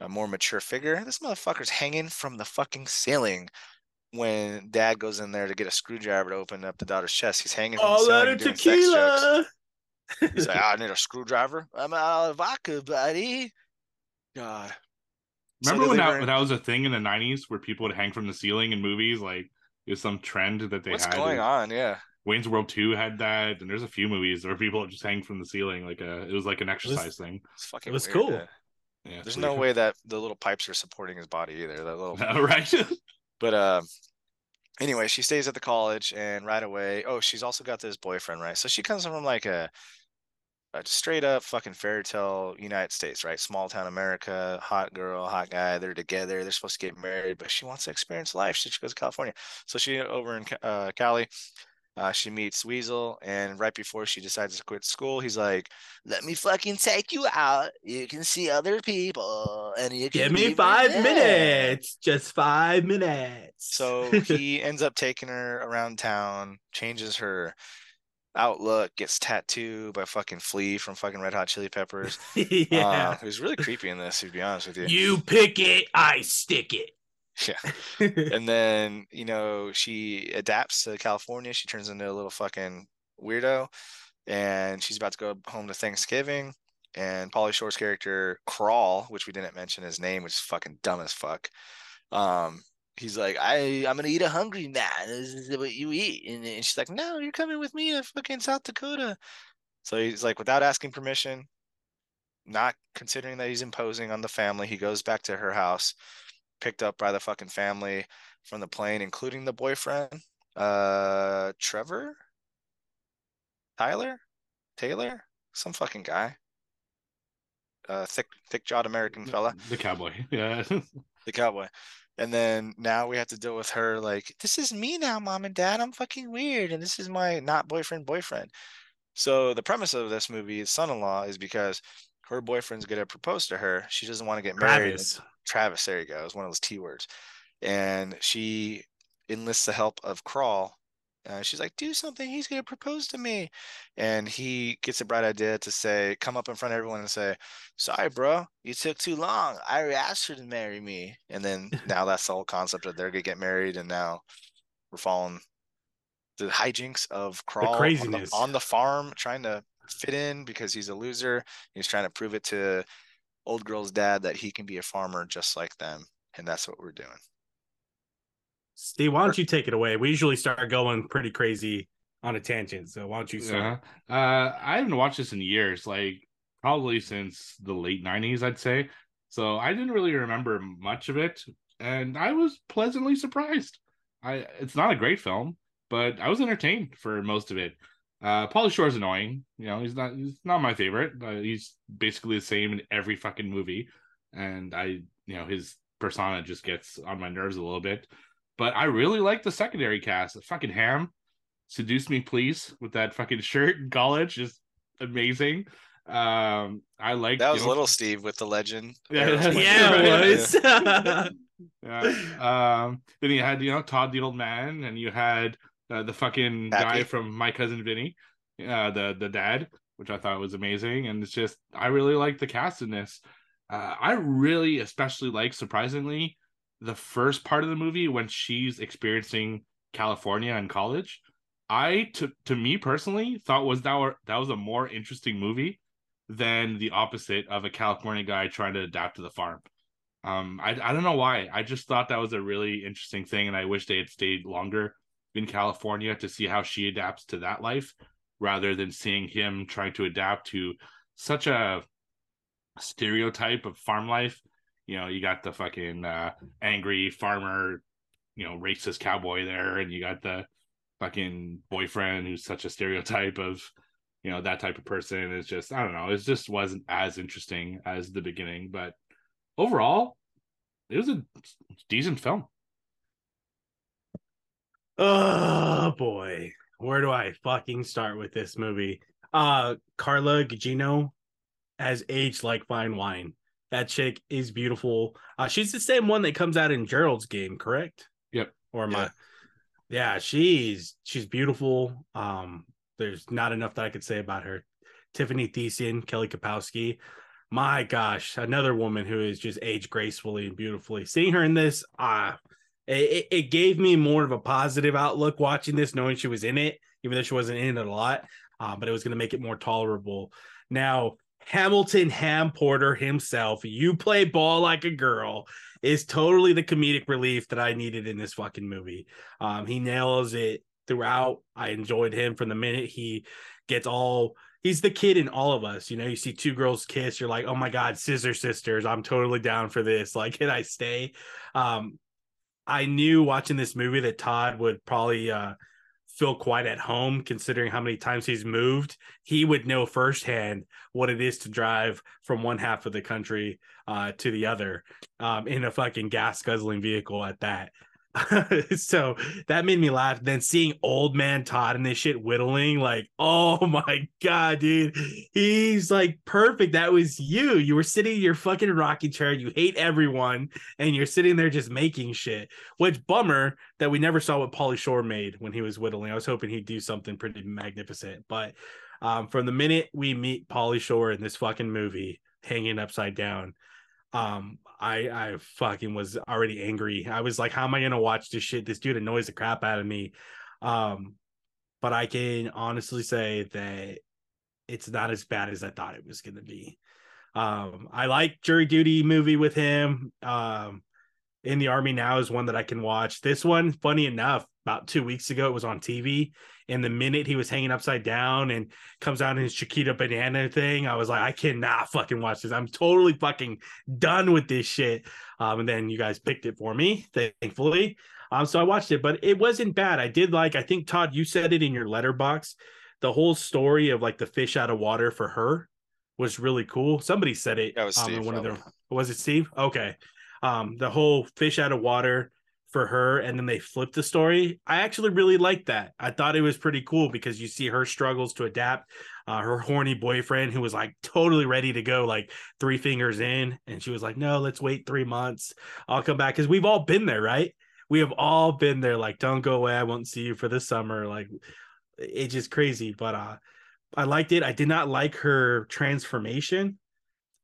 a more mature figure. This motherfucker's hanging from the fucking ceiling when dad goes in there to get a screwdriver to open up the daughter's chest. He's hanging from the All ceiling out and of doing sex jokes. tequila. He's like, "Ah, I need a screwdriver. I'm out of vodka, buddy. God. So Remember when that, delivering- when that was a thing in the '90s where people would hang from the ceiling in movies? Like it was some trend that they What's had. going on? Yeah. Wayne's World Two had that, and there's a few movies where people just hang from the ceiling. Like a, it was like an exercise thing. It's fucking was weird, cool. yeah. Yeah, There's no way that the little pipes are supporting his body either. That little No, right? but uh anyway, she stays at the college and right away, oh, she's also got this boyfriend, right? So she comes from like a a straight up fucking fairy tale United States, right? Small town America, hot girl, hot guy. They're together. They're supposed to get married, but she wants to experience life. So she goes to California. So she over in uh, Cali. Uh, she meets Weasel, and right before she decides to quit school, he's like, "Let me fucking take you out. You can see other people, and you can Give me five man." minutes. Just five minutes. So he ends up taking her around town, changes her outlook, gets tattooed by fucking Flea from fucking Red Hot Chili Peppers. yeah. Uh, it was really creepy in this, to be honest with you. you pick it, I stick it. Yeah. and then you know she adapts to California. She turns into a little fucking weirdo, and she's about to go home to Thanksgiving. And Pauly Shore's character Crawl, which we didn't mention his name, which is fucking dumb as fuck. Um, he's like, I I'm gonna eat a hungry man. This is what you eat, and, and she's like, No, you're coming with me to fucking South Dakota. So he's like, without asking permission, not considering that he's imposing on the family, he goes back to her house picked up by the fucking family from the plane, including the boyfriend, uh, Trevor, Tyler, Taylor, some fucking guy, uh, thick, thick jawed American fella, The cowboy. Yeah. the cowboy. And then now we have to deal with her like, this is me now, mom and dad. I'm fucking weird. And this is my not boyfriend, boyfriend. So the premise of this movie, son in law, is because her boyfriend's gonna propose to her. She doesn't want to get married. Travis. Travis, there you go. It's one of those T words. And she enlists the help of Crawl. Uh, she's like, do something. He's going to propose to me. And he gets a bright idea to say, come up in front of everyone and say, sorry, bro, you took too long. I asked her to marry me. And then now that's the whole concept of they're going to get married. And now we're following the hijinks of Crawl on the, on the farm trying to fit in because he's a loser. He's trying to prove it to old girl's dad that he can be a farmer just like them. And that's what we're doing. Steve, why don't you take it away? We usually start going pretty crazy on a tangent. So why don't you start? Yeah. Uh, I haven't watched this in years, like probably since the late '90s, I'd say. So I didn't really remember much of it, and I was pleasantly surprised. I it's not a great film, but I was entertained for most of it. Uh, Pauly Shore's annoying. You know, he's not he's not my favorite. Uh, he's basically the same in every fucking movie, and I you know his persona just gets on my nerves a little bit. But I really like the secondary cast. Fucking Ham, seduce me please with that fucking shirt in college is amazing. Um, I like That you was know- little Steve with the legend. Yeah, Yeah, Yeah. it was. Yeah. Um, then you had you know Todd the old man, and you had uh, the fucking guy from My Cousin Vinny, uh, the the dad, which I thought was amazing. And it's just I really like the cast in this. Uh, I really, especially like surprisingly, the first part of the movie when she's experiencing California in college. I to to me personally thought was that were, that was a more interesting movie than the opposite of a California guy trying to adapt to the farm. Um, I I don't know why. I just thought that was a really interesting thing, and I wish they had stayed longer in California to see how she adapts to that life, rather than seeing him trying to adapt to such a stereotype of farm life. You know, you got the fucking uh, angry farmer, you know, racist cowboy there, and you got the fucking boyfriend who's such a stereotype of you know that type of person It's just i don't know it just wasn't as interesting as the beginning but overall it was a decent film Oh boy. Where do I fucking start with this movie? Uh Carla Gugino has aged like fine wine. That chick is beautiful. Uh she's the same one that comes out in Gerald's game, correct? Yep. Or I Yeah. yeah, she's she's beautiful. Um, there's not enough that I could say about her. Tiffani Thiessen, Kelly Kapowski. My gosh, another woman who is just aged gracefully and beautifully. Seeing her in this, uh it, it gave me more of a positive outlook watching this, knowing she was in it, even though she wasn't in it a lot. Uh, but it was going to make it more tolerable. Now, Hamilton Ham Porter himself, you play ball like a girl, is totally the comedic relief that I needed in this fucking movie. Um, he nails it throughout. I enjoyed him from the minute he gets all. He's the kid in all of us. You know, you see two girls kiss, you're like, oh my God, scissor sisters. I'm totally down for this. Like, can I stay? Um, I knew watching this movie that Todd would probably uh, feel quite at home considering how many times he's moved. He would know firsthand what it is to drive from one half of the country uh, to the other um, in a fucking gas guzzling vehicle at that. so that made me laugh. Then seeing old man Todd and this shit whittling, like, oh my god, dude, he's like perfect. That was you. You were sitting in your fucking rocking chair. You hate everyone, and you're sitting there just making shit. Which bummer that we never saw what Pauly Shore made when he was whittling. I was hoping he'd do something pretty magnificent, but um, from the minute we meet Pauly Shore in this fucking movie, hanging upside down, um i i fucking was already angry. I was like how am i gonna watch this shit? This dude annoys the crap out of me. Um but i can honestly say that it's not as bad as i thought it was gonna be. Um i like jury duty movie with him. Um in the army now is one that i can watch. This one funny enough about two weeks ago it was on tv and the minute he was hanging upside down and comes out in his chiquita banana thing i was like i cannot fucking watch this. I'm totally fucking done with this shit. Um and then you guys picked it for me thankfully. Um so i watched it but it wasn't bad. I did like i think todd you said it in your Letterboxd. The whole story of like the fish out of water for her was really cool. Somebody said it That was um, Steve, one of their was it steve? Okay. Um the whole fish out of water for her and then they flipped the story. I actually really liked that. I thought it was pretty cool because you see her struggles to adapt uh, her horny boyfriend who was like totally ready to go like three fingers in and she was like no let's wait three months. I'll come back. Because we've all been there right? We have all been there like don't go away. I won't see you for the summer. Like it's just crazy. But uh i liked it. I did not like her transformation.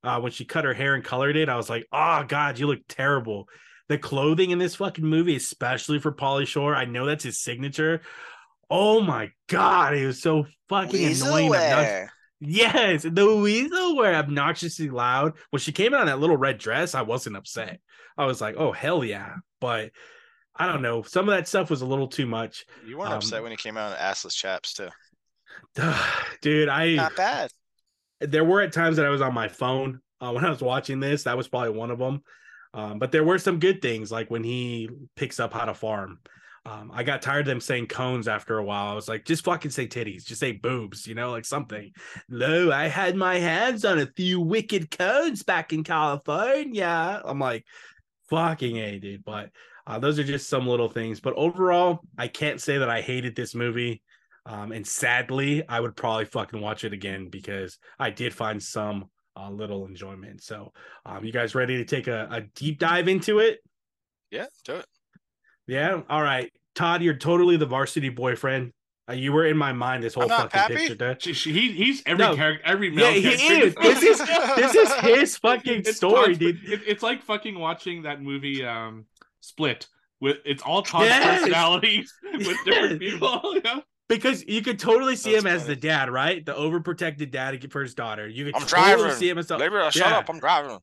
Uh, when she cut her hair and colored it, I was like, oh god, you look terrible. The clothing in this fucking movie, especially for Pauly Shore, I know that's his signature. Oh my god, it was so fucking annoying. obnoxious- Weaselware. Yes, the weasel were obnoxiously loud. When she came out in that little red dress, I wasn't upset. I was like, oh hell yeah. But I don't know. Some of that stuff was a little too much. You weren't Um, upset when he came out in assless chaps too. Dude, I Not bad. there were at times that I was on my phone uh, when I was watching this. That was probably one of them. Um, but there were some good things, like when he picks up how to farm. Um, I got tired of them saying cones after a while. I was like, just fucking say titties, just say boobs, you know, like something. Lo, I had my hands on a few wicked cones back in California. I'm like, fucking a, dude. But uh, those are just some little things. But overall, I can't say that I hated this movie. Um, and sadly, I would probably fucking watch it again because I did find some uh, little enjoyment. So, um, you guys ready to take a, a deep dive into it? Yeah, do it. Yeah. All right, Todd, you're totally the varsity boyfriend. Uh, you were in my mind this whole I'm not fucking Pappy? picture. Duh. She, she, he, he's every No. character, every male Yeah, he is. This is this is his fucking It's story, Todd's- dude. It, it's like fucking watching that movie, um, Split. With it's all Todd's Yes! personalities with different Yes! people. Yeah. Because you could totally see That's him as funny. the dad, right? The overprotected dad for his daughter. You could I'm totally driving. see him as the, Labor, shut yeah. up. I'm driving.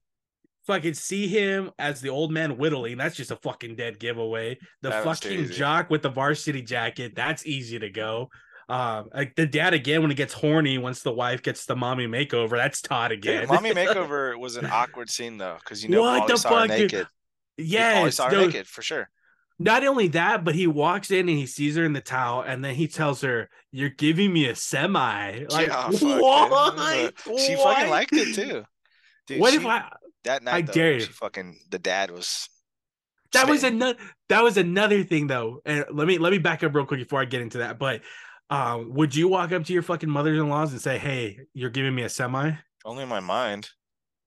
fucking see him as the old man whittling. That's just a fucking dead giveaway. The That fucking jock with the varsity jacket. That's easy to go. Um, like the dad again when he gets horny once the wife gets the mommy makeover. That's Todd again. Dude, mommy makeover was an awkward scene though, because you know What the fuck, naked. Pauly yes, saw her naked for sure. Not only that, but he walks in and he sees her in the towel, and then he tells her, "You're giving me a semi." Like yeah, fuck, dude. She What? fucking liked it too. Dude, what she, if I? that night? I though, dare you. fucking the dad was. That was another. That was another thing, though. And let me let me back up real quick before I get into that. But um, would you walk up to your fucking mothers-in-laws and say, "Hey, you're giving me a semi"? only in my mind.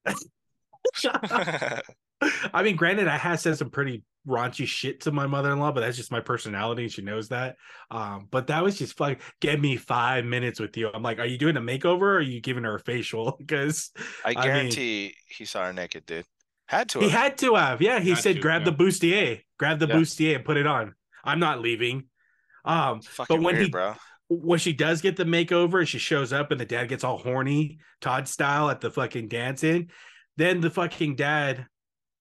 I mean, granted, I have said some pretty raunchy shit to my mother-in-law, but that's just my personality, and she knows that. Um, but that was just like, give me five minutes with you. I'm like, are you doing a makeover or are you giving her a facial? Because I mean- guarantee he saw her naked, dude. Had to. he have. had to have, yeah. He Had said, to, grab yeah. the bustier, grab the Yeah. bustier, and put it on. I'm not leaving. Um, Fucking when weird, he- bro. when she does get the makeover and she shows up and the dad gets all horny Todd style at the fucking dancing, then the fucking dad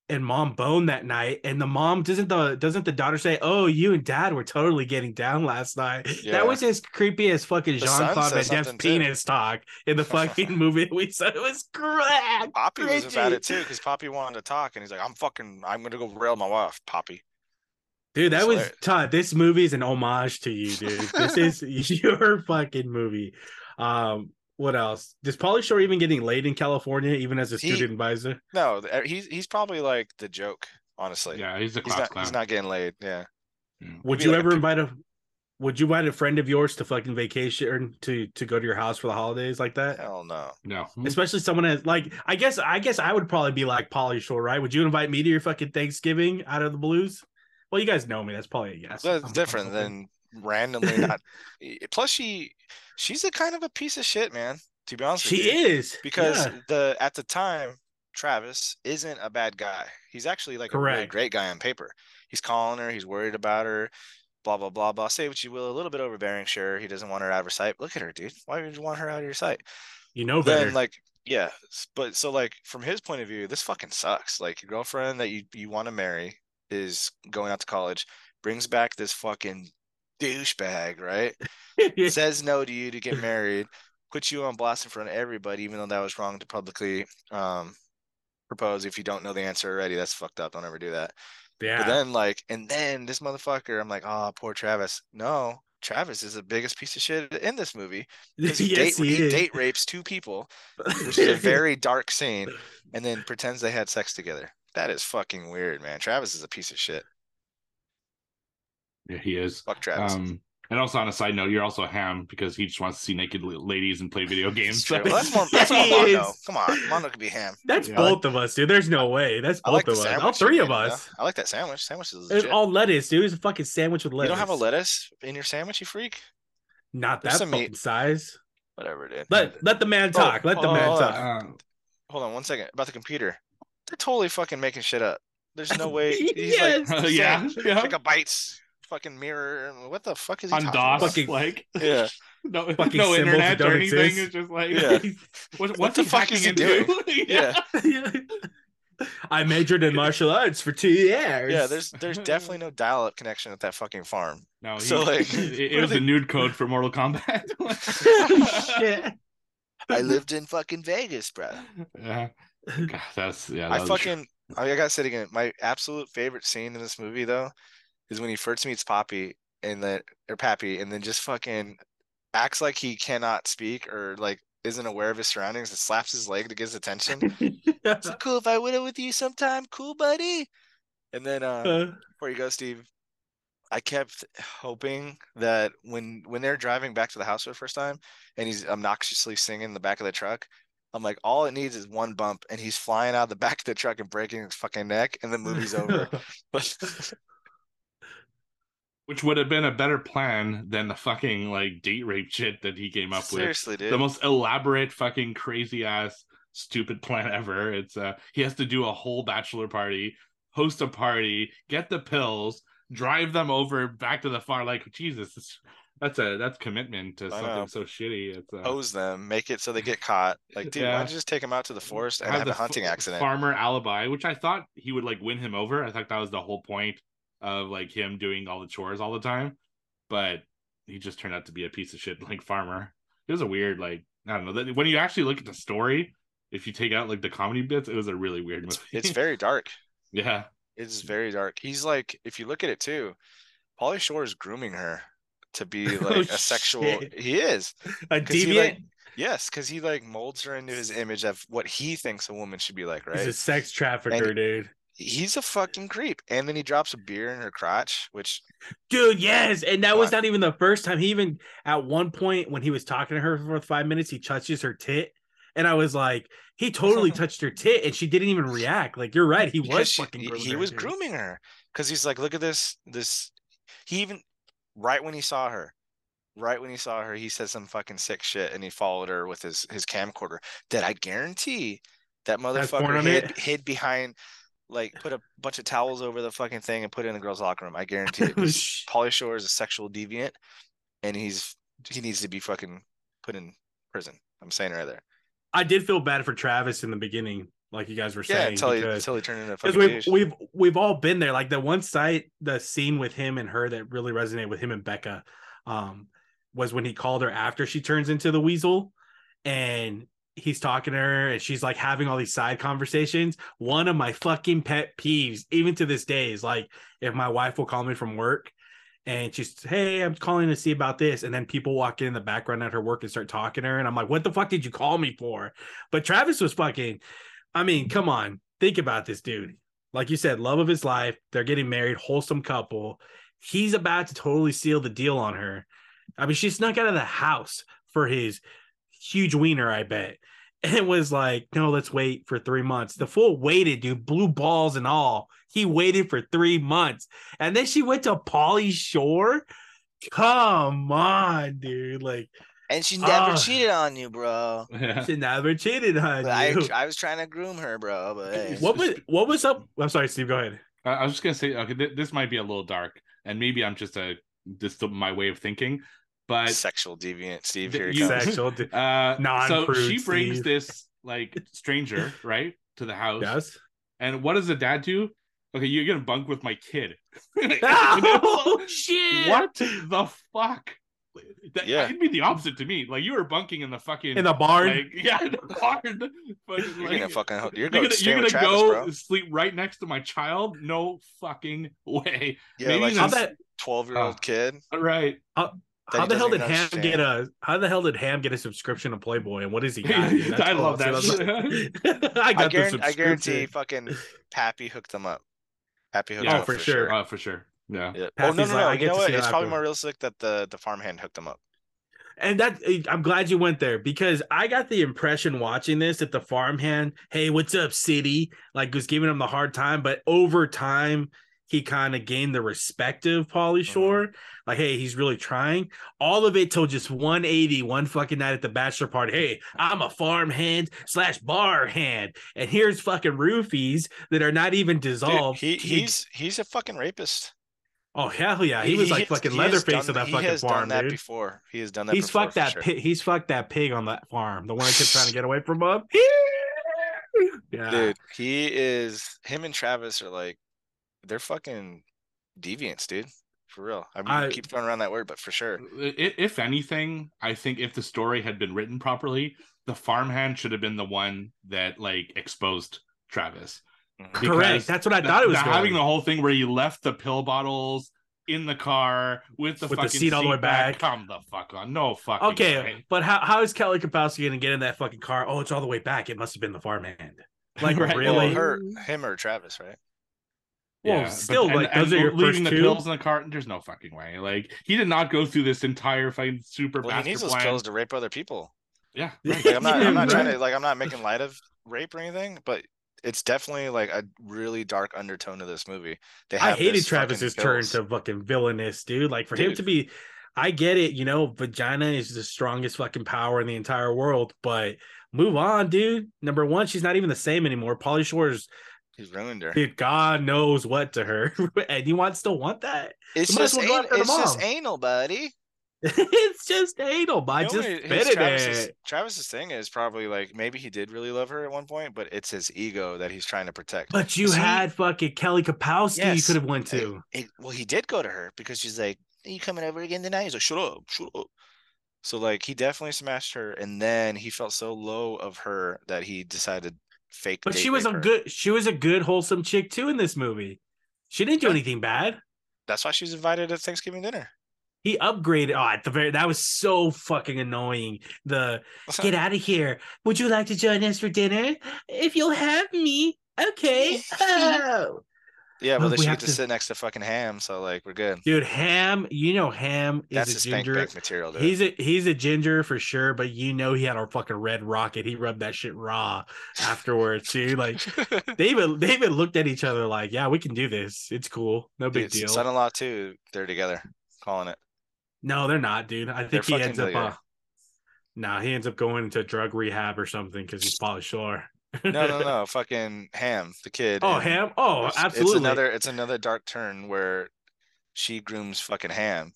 and mom bone that night and the mom doesn't the doesn't the daughter say oh you and dad were totally getting down last night Yeah. that was as creepy as fucking The jean-claude van damme's something, too. penis talk in the fucking movie we said it was crap Poppy was about it too, because Poppy wanted to talk, and he's like, "I'm fucking, I'm gonna go rail my wife, Poppy." Dude, that was. Todd. This movie is an homage to you, dude. This is your fucking movie. Um, what else? Does Pauly Shore even getting laid in California, even as a He- student advisor? No, he's he's probably like the joke Honestly, Yeah, he's a he's class not. clown. He's not getting laid. Yeah. Hmm. Would be you like ever pic- invite a would you invite a friend of yours to fucking vacation or to to go to your house for the holidays like that? Hell no. No. Hmm. Especially someone that like I guess I guess I would probably be like Pauly Shore, right? Would you invite me to your fucking Thanksgiving out of the blues? Well, you guys know me. That's probably a yes. That's I'm- I'm different than randomly not. Eh, plus, she she's a kind of a piece of shit, man. To be honest, she with you. is because yeah. the at the time Travis isn't a bad guy. He's actually like a really great guy on paper. He's calling her. He's worried about her. Blah blah blah blah. Say what you will. A little bit overbearing, sure. He doesn't want her out of her sight. Look at her, dude. Why would you want her out of your sight? you know better. then like yeah but so like from his point of view this fucking sucks like your girlfriend that you you want to marry is going out to college brings back this fucking douchebag right says no to you to get married puts you on blast in front of everybody even though that was wrong to publicly um propose if you don't know the answer already that's fucked up don't ever do that yeah. but then like and then this motherfucker i'm like oh poor travis no travis is the biggest piece of shit in this movie yes, date, he, he date rapes two people which is a very dark scene, and then pretends they had sex together. That is fucking weird, man. Travis is a piece of shit. Yeah, he is. Fuck Travis. Um, and also on a side note, you're also a ham because he just wants to see naked ladies and play video It's games. true. So- Well, that's more. That's more He Mondo. Come on, Mondo could be ham. That's Yeah. both of us, dude. There's no way. That's both like of us. All three of you know? us. I like that sandwich. Sandwich is It's all lettuce, dude. It's a fucking sandwich with lettuce. You don't have a lettuce in your sandwich, you freak. Not There's that fucking meat. size. Whatever, dude. Let let the man Oh, talk. let the oh, man hold talk. Uh, Hold on one second about the computer. They're totally fucking making shit up. There's no way. He's Yes. like, yeah, saying, yeah. Like a bites fucking mirror. What the fuck is he On talking DOS. Fucking- like Yeah. no, no internet or anything. exist. It's just like, Yeah. what, What what's the he fuck is hacking he into? Yeah. I majored in martial arts for two years. Yeah, there's there's definitely no dial-up connection at that fucking farm. No, So, he- like, it, it was are a nude code for Mortal Kombat. Shit. I lived in fucking Vegas, bro. yeah, God, that's yeah. I that was- fucking I gotta say it again. My absolute favorite scene in this movie though is when he first meets Poppy and then or Pappy and then just fucking acts like he cannot speak or like isn't aware of his surroundings and slaps his leg to get his attention. It's cool if I went with you sometime, cool buddy. And then uh Uh, before you go, Steve, I kept hoping that when when they're driving back to the house for the first time and he's obnoxiously singing in the back of the truck, I'm like, all it needs is one bump and he's flying out the back of the truck and breaking his fucking neck and the movie's over. But which would have been a better plan than the fucking like date rape shit that he came up with. seriously, dude. The most elaborate, fucking crazy ass, stupid plan ever. It's uh, he has to do a whole bachelor party, host a party, get the pills, drive them over back to the farm. Like Jesus, that's a that's commitment to I something know. so shitty. It's uh, Pose them, make it so they get caught. Like, dude, why don't you just take him out to the forest and have have a hunting f- accident? farmer alibi, which I thought he would like win him over. I thought that was the whole point of like him doing all the chores all the time, but he just turned out to be a piece of shit like farmer. It was a weird like I don't know that when you actually look at the story, if you take out like the comedy bits, it was a really weird movie. It's very dark. yeah, It's very dark. He's like, if you look at it too, Pauly Shore is grooming her to be oh, like a sexual. Oh, shit. He is. a deviant. like, Yes, because he like molds her into his image of what he thinks a woman should be like, Right? He's a sex trafficker, And- dude. He's a fucking creep. And then he drops a beer in her crotch, which Dude, yes. And that was not even the first time. He even at one point when he was talking to her for five minutes, he touches her tit. And I was like, he totally touched her tit and she didn't even react. Like, you're right. He was she- fucking he, grooming he her, was grooming her because he's like, look at this, this. He even right when he saw her, right when he saw her, he said some fucking sick shit, and he followed her with his his camcorder. That I guarantee that motherfucker hid, hid behind, like put a bunch of towels over the fucking thing and put it in the girls' locker room. I guarantee it. Sh- Pauly Shore is a sexual deviant, and he's he needs to be fucking put in prison. I'm saying right there. I did feel bad for Travis in the beginning, like you guys were Yeah, saying. until he because- until he turned into a fucking we've douche. we've we've all been there. Like the one site, the scene with him and her that really resonated with him and Becca, um, was when he called her after she turns into the weasel, and he's talking to her, and she's like having all these side conversations. One of my fucking pet peeves, even to this day, is like if my wife will call me from work. And she's, hey, I'm calling to see about this. And then people walk in the background at her work and start talking to her. And I'm like, what the fuck did you call me for? But Travis was fucking, I mean, come on, think about this dude. like you said, love of his life. They're getting married, wholesome couple. He's about to totally seal the deal on her. I mean, she snuck out of the house for his huge wiener, I bet. And it was like, no, let's wait for three months. The fool waited, dude, blue balls and all. He waited for three months. And then she went to Pauly Shore. Come on, dude. Like, And she never Ah. cheated on you, bro. Yeah. she never cheated on But I, you. I was trying to groom her, bro. But hey. what was what was up? I'm sorry, Steve. Go ahead. I I was just gonna say, okay, th- this might be a little dark, and maybe I'm just a just my way of thinking, but sexual deviant, Steve. Here you- comes. Sexual. d- uh, so Non-prude, she brings Steve. this like stranger right to the house, Yes. and what does the dad do? Okay, you're gonna bunk with my kid. Oh shit! what the fuck? That, Yeah. it'd be the opposite to me. Like you were bunking in the fucking In the barn. like yeah, in the barn. But, You're like, gonna fucking. You're you're going gonna, you're gonna Travis, go bro. sleep right next to my child? No fucking way. Yeah, maybe like this- How that? twelve-year-old Oh. kid. All right. that How the hell did even Ham get a? How the hell did Ham get a subscription to Playboy? And what is he? got, I love that shit. I I, got the guarantee, I guarantee, fucking Pappy hooked them up. Pappy hooked Yeah, them up oh, for sure. Oh, for sure. Yeah. Yeah. Oh no, Pappy's no, like, no. You know what? It's probably more realistic that the the farmhand hooked them up. And that I'm glad you went there because I got the impression watching this that the farmhand, hey, what's up, city? Like was giving him the hard time, but over time he kind of gained the respect of Pauly mm-hmm. Shore. Like, hey, he's really trying. All of it till just 180 one fucking night at the bachelor party. Hey, I'm a farm hand slash bar hand, and here's fucking roofies that are not even Dude, dissolved. he he's he's a fucking rapist. oh hell yeah, he, was like fucking he has Leatherface of that he fucking has farm, done that dude. before. He has done that. He's before, fucked that sure. pig. He's fucked that pig on that farm. The one that kept trying to get away from him. yeah, Dude, he is him and Travis are like they're fucking deviants, dude. For real. I mean, I- keep throwing around that word, but for sure. If anything, I think if the story had been written properly, the farmhand should have been the one that like exposed Travis. Mhm. because correct. That's what I The- thought it was. the- going. having the whole thing where he left the pill bottles in the car with the With the fucking seat all the way back. Come the fuck on, no fucking okay, way. but how, how is Kelly Kapowski gonna get in that fucking car? Oh, it's all the way back. It must have been the farmhand. Like Right. really? Well, her, him or Travis, right? Well, but- still, and- like, and those are your leaving first the two? pills in the cart. There's no fucking way. Like he did not go through this entire fucking super Well, he master needs those plan. pills to rape other people. Yeah, Yeah. right. Like, I'm not. I'm not trying to like. I'm not making light of rape or anything, but it's definitely like a really dark undertone to this movie. They I have hated this fucking Travis's turn to fucking villainous, dude. Like for him to be, I get it. You know, vagina is the strongest fucking power in the entire world, but move on, dude. Number one, she's not even the same anymore. Pauly Shore's He's ruined her. did God knows what to her, and you want still want that? It's you just well an- it's just anal, buddy. it's just anal, but I You know just spit Travis's, it. Travis's thing is probably like maybe he did really love her at one point, but it's his ego that he's trying to protect. But you had fucking Kelly Kapowski. You could have went to. It- well, he did go to her because she's like, "Are you coming over again tonight?" He's like, "Shut up, shut up." So like he definitely smashed her, and then he felt so low of her that he decided fake. But she was rape a good. She was a good, wholesome chick too in this movie. She didn't do anything bad. That's why she was invited to Thanksgiving dinner. He upgraded. Oh, at the very that was so fucking annoying. The get out of here. Would you like to join us for dinner? If you'll have me, okay. Oh. Yeah, well, then we she have get to to- sit next to fucking Ham, so like we're good. Dude, Ham. You know Ham is That's a ginger. bank material, dude. He's a he's a ginger for sure, but you know he had a fucking red rocket. He rubbed that shit raw afterwards, too. Like they even they even looked at each other like, yeah, we can do this. It's cool. No big Dude, deal. Son-in-law too. They're together, calling it. No, they're not, dude. I They're think he ends up. Uh, nah, he ends up going into drug rehab or something because he's Pauly Shore. No, no, no. fucking Ham, the kid. oh, Ham. Oh, it's- absolutely. It's another. It's another dark turn where she grooms fucking Ham.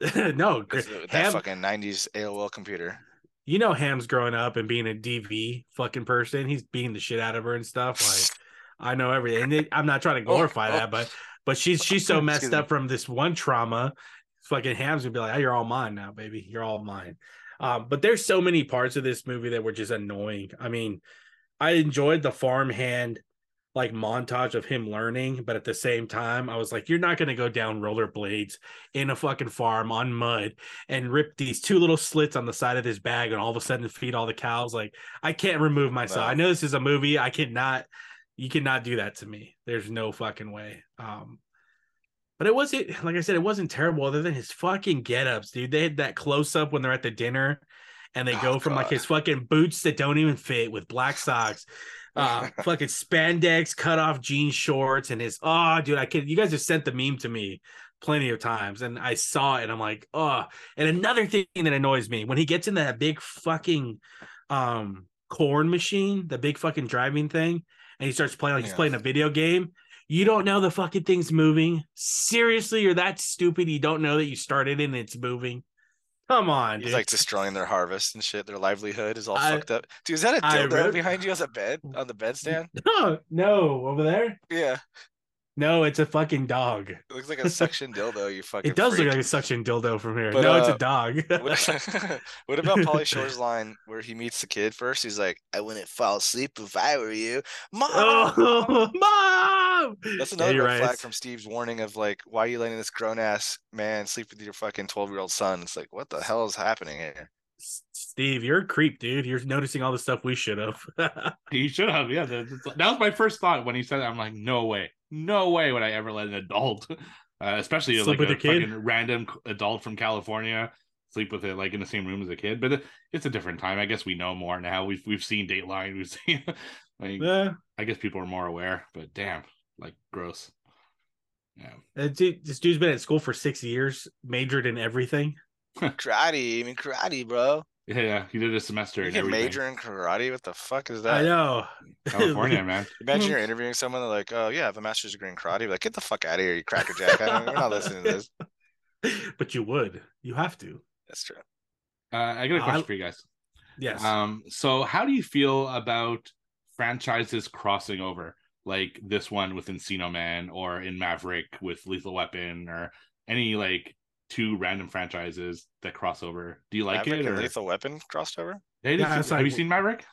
no, gr- That Ham. fucking '90s AOL computer. You know, Ham's growing up and being a DV fucking person. He's beating the shit out of her and stuff. Like, I know everything. And it- I'm not trying to Oh, glorify oh. that, but but she's she's so messed Excuse me. up from this one trauma. Fucking Ham's gonna be like, "Oh, you're all mine now, baby. You're all mine." Um, but there's so many parts of this movie that were just annoying. I mean, I enjoyed the farmhand like montage of him learning, but at the same time, I was like, you're not gonna go down rollerblades in a fucking farm on mud and rip these two little slits on the side of this bag and all of a sudden feed all the cows. Like, I can't remove myself. No. I know this is a movie. I cannot You cannot do that to me. There's no fucking way. Um, but it wasn't like I said, it wasn't terrible other than his fucking get-ups, dude. They had that close-up when they're at the dinner and they Oh, go from like his fucking boots that don't even fit with black socks, uh fucking spandex cut off jean shorts and his oh dude, I could you guys have sent the meme to me plenty of times and I saw it and I'm like, oh, and another thing that annoys me when he gets in that big fucking um corn machine, the big fucking driving thing, and he starts playing like he's playing a video game. You don't know the fucking thing's moving. Seriously, you're that stupid. You don't know that you started and it's moving. Come on, He's dude. like destroying their harvest and shit. Their livelihood is all I- fucked up. Dude, is that a dildo read- behind you on the bed on the bedstand? no, no, over there. Yeah, No, it's a fucking dog. it looks like a suction dildo. You fucking. It does freak. look like a suction dildo from here. But, no, it's uh, a dog. What, what about Pauly Shore's line where he meets the kid first? He's like, "I wouldn't fall asleep if I were you, mom." oh, mom! That's another you're red right. flag from Steve's warning of like, why are you letting this grown ass man sleep with your fucking twelve year old son? It's like, what the hell is happening here? Steve, you're a creep, dude. You're noticing all the stuff we should have. He should have. Yeah, that, that was my first thought when he said that. I'm like, no way, no way would I ever let an adult, uh, especially Sleep like with a a kid? fucking random adult from California, sleep with it like in the same room as a kid. But it's a different time. I guess we know more now. We've we've seen Dateline. We've seen. like, yeah. I guess people are more aware. But damn, like gross. Yeah. Uh, this dude's been at school for six years, majored in everything. Karate, I mean karate, bro. Yeah, yeah, he did a semester You and can major in karate. What the fuck is that? I know. California, man. Imagine you're interviewing someone they're like, "Oh yeah, I have a master's degree in karate." Be like, get the fuck out of here, you crackerjack! I don't, we're not listening to this. but you would. You have to. That's true. Uh, I got a question for you guys. Yes. Um, so how do you feel about franchises crossing over, like this one with Encino Man, or in Maverick with Lethal Weapon, or any like two random franchises that cross over? Do you like Maverick it? and or... Lethal Weapon crossed over. Hey, Yeah, have it's you seen Maverick?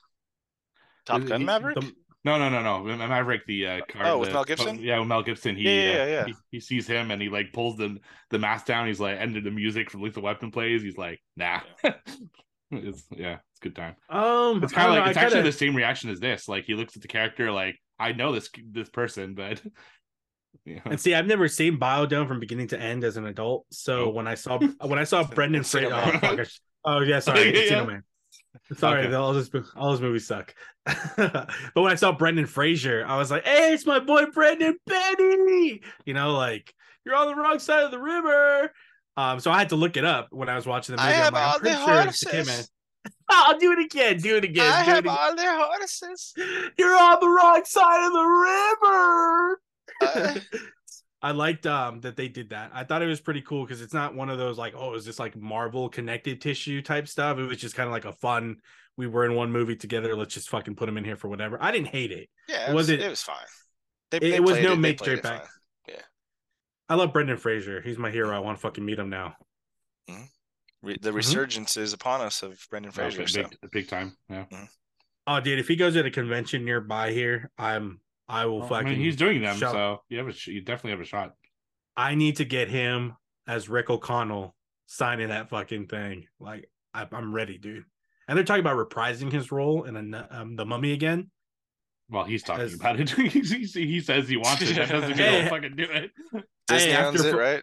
Top Gun Maverick. The- No, no, no, no. Maverick, the uh, car. Oh, with the- Mel Gibson? yeah, with Mel Gibson. He, Yeah, yeah, uh. He, he sees him and he like pulls the the mask down. He's like, and the music from Lethal Weapon plays. He's like, nah. it's yeah, it's a good time. um, It's kind of like know, it's I actually kinda- the same reaction as this. Like he looks at the character like I know this this person, but yeah, And see, I've never seen Biodome from beginning to end as an adult. So Nope. when I saw when I saw Brendan Encino Fraser, oh, Man. fuck, I sh- oh yeah, sorry, Yeah, yeah. Man. Sorry, Okay. all those all those movies suck. but when I saw Brendan Fraser, I was like, "Hey, it's my boy Brendan Benny." You know, like you're on the wrong side of the river. Um, so I had to look it up when I was watching the I movie. I'm have like, I'm all the pretty sure it's the kid, man. I'll do it again. Do it again. I do have all their horses. You're on the wrong side of the river. Uh, I liked um that they did that. I thought it was pretty cool because it's not one of those like, oh, is this like Marvel connected tissue type stuff? It was just kind of like a fun. We were in one movie together. Let's just fucking put them in here for whatever. I didn't hate it. yeah, It it was, wasn't- it was fine. They, it- they was no make straight back. fine. I love Brendan Fraser. He's my hero. I want to fucking meet him now. Re- the Mhm. resurgence is upon us of Brendan Fraser. big, so. big, big time. Yeah, Oh, dude, if he goes at a convention nearby here, I'm. I will Well, fucking. I mean, he's doing them, shove- so you have a sh- you definitely have a shot. I need to get him as Rick O'Connell signing that fucking thing. Like I, I'm ready, dude. And they're talking about reprising his role in a, um, the Mummy again. Well, he's talking As- about it. he, he he says he wants it. That doesn't mean Hey. he'll fucking do it. Disney Hey, owns it, right?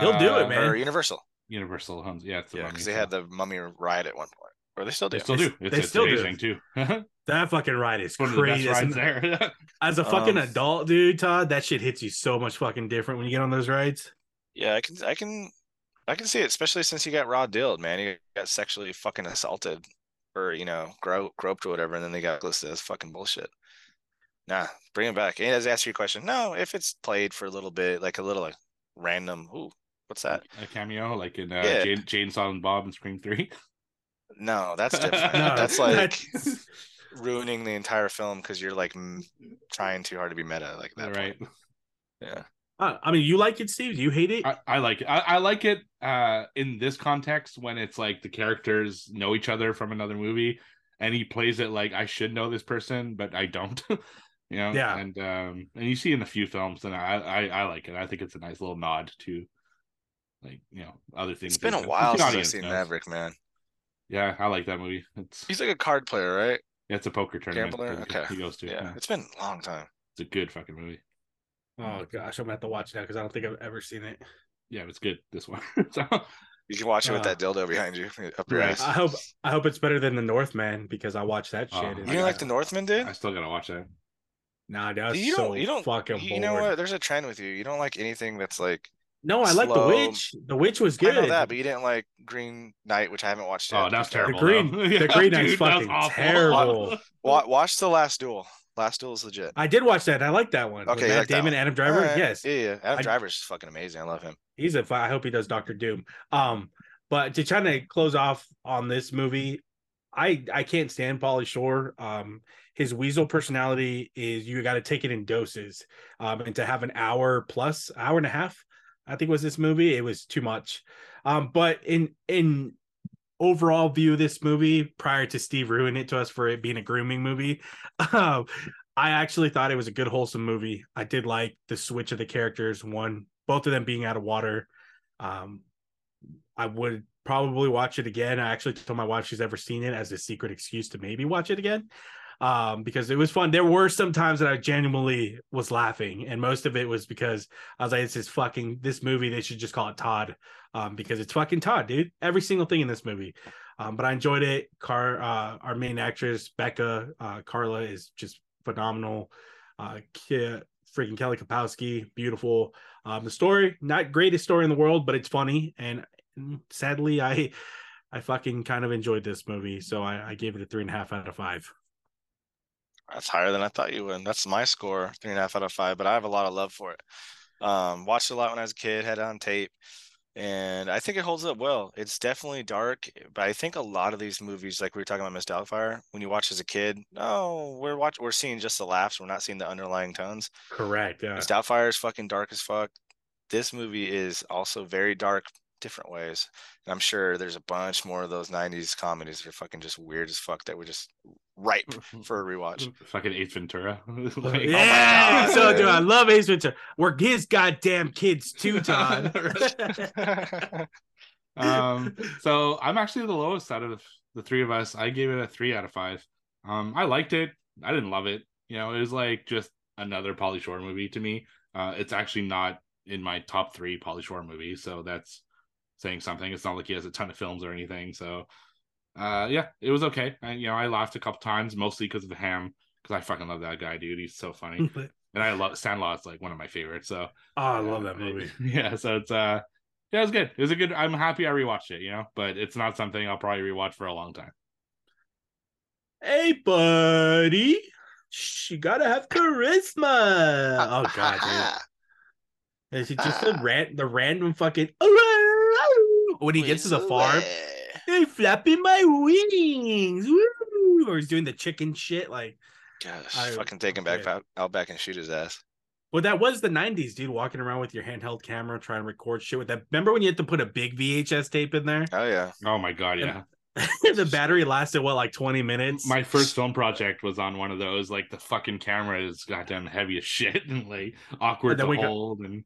He'll do it, Uh, man. Or Universal. Universal owns. Yeah, it's the Yeah, because they had the Mummy ride at one point, or they still do. They still do. It's, they it's still do. too. That fucking ride is of the best crazy. rides As, there. as a fucking Um, adult, dude, Todd, that shit hits you so much fucking different when you get on those rides. Yeah, I can, I can, I can see it, especially since he got raw dilled, man. He got sexually fucking assaulted, or you know, gro- groped or whatever, and then they got listed as fucking bullshit. Nah, bring it back. And as answer your question, no, if it's played for a little bit, like a little like random. Ooh, what's that? a cameo like in uh, Yeah. Jane, Jay and Silent Bob and Scream Three. No, that's different. No, that's like that's- ruining the entire film because you're like m- trying too hard to be meta, like that. right. point. Yeah. Uh, I mean, you like it, Steve? Do you hate it? I, I like it. I, I like it uh in this context when it's like the characters know each other from another movie and he plays it like I should know this person, but I don't. you know? Yeah. And um and you see in a few films and I, I I like it. I think it's a nice little nod to like, you know, other things. It's been a while since I've seen knows. Maverick, man. Yeah, I like that movie. It's He's like a card player, right? Yeah, it's a poker tournament. Gambler? Okay. He goes to. Yeah, Yeah. it's been a long time. It's a good fucking movie. Oh gosh, I'm gonna have to watch that because I don't think I've ever seen it. Yeah, it's good. This one. so, You can watch it with Uh, that dildo behind you up your right. ass. I hope I hope it's better than the Northman because I watched that Oh, shit. I and You didn't like the Northman, dude? I still gotta watch that. Nah, that was You so don't. You don't. fucking. You bored. know what? There's a trend with you. You don't like anything that's like. No, I like the witch. The witch was good. I good. know that, but you didn't like Green Knight, which I haven't watched yet. Oh, that's It's terrible. Green- though. the Green Knight's dude, fucking terrible. Wa- watch the Last Duel. Last Duel is legit. I did watch that. I like that one. Okay, Matt like that Damon, one. Adam Driver. Alright. Yes, Yeah, yeah. Adam I- Driver's fucking amazing. I love him. he's a. I hope he does Doctor Doom. Um, but to try to close off on this movie, I I can't stand Pauly Shore. Um, his weasel personality is you got to take it in doses. Um, and to have an hour plus hour and a half, I think was this movie. It was too much. Um, but in in overall view of this movie, prior to Steve ruining it to us for it being a grooming movie, um, I actually thought it was a good wholesome movie. I did like the switch of the characters. One, both of them being out of water. Um, I would probably watch it again. I actually told my wife she's ever seen it as a secret excuse to maybe watch it again. Um, because it was fun. There were some times that I genuinely was laughing, and most of it was because I was like, "This is fucking this movie. They should just call it Todd, um, because it's fucking Todd, dude. Every single thing in this movie." Um, but I enjoyed it. Car, uh, our main actress Becca uh, Carla is just phenomenal. Uh, Ke- freaking Kelly Kapowski, beautiful. Um, the story, not greatest story in the world, but it's funny. And sadly, I, I fucking kind of enjoyed this movie, so I, I gave it a three and a half out of five. That's higher than I thought you would. That's my score, three and a half out of five. But I have a lot of love for it. Um, watched a lot when I was a kid, had it on tape, and I think it holds up well. It's definitely dark, but I think a lot of these movies, like we were talking about Miss Doubtfire, when you watch as a kid, no, we're watching, we're seeing just the laughs, we're not seeing the underlying tones. Correct. Yeah. Miss Doubtfire is fucking dark as fuck. This movie is also very dark, different ways. And I'm sure there's a bunch more of those '90s comedies that are fucking just weird as fuck that were just ripe for a rewatch. Fucking Ace Ventura. Like, my yeah, God, so do dude. I love Ace Ventura. We're his goddamn kids too, Todd. um so i'm actually the lowest out of the three of us i gave it a three out of five um i liked it i didn't love it you know it was like just another Pauly Shore movie to me uh it's actually not in my top three Pauly Shore movies so that's saying something it's not like he has a ton of films or anything so uh yeah it was okay I, you know i laughed a couple times mostly because of ham because i fucking love that guy dude he's so funny oh, and i love sandlot is like one of my favorites so I love that uh, movie. Yeah, so it's uh yeah, it was good. It was a good I'm happy I rewatched it, you know, but it's not something I'll probably rewatch for a long time. Hey, buddy. she gotta have charisma. Oh god, dude. Is it just the ran- the random fucking when he gets to the farm? Hey, flapping my wings. Woo! Or he's doing the chicken shit. Like, Gosh, I- fucking take him back yeah. out, out back and shoot his ass. well, that was the 90s, dude, walking around with your handheld camera trying to record shit with that. Remember when you had to put a big VHS tape in there? Oh yeah. Oh my god, yeah. the battery lasted, what, like 20 minutes? My first film project was on one of those. Like the fucking camera is goddamn heavy as shit and like awkward And to we got- hold. and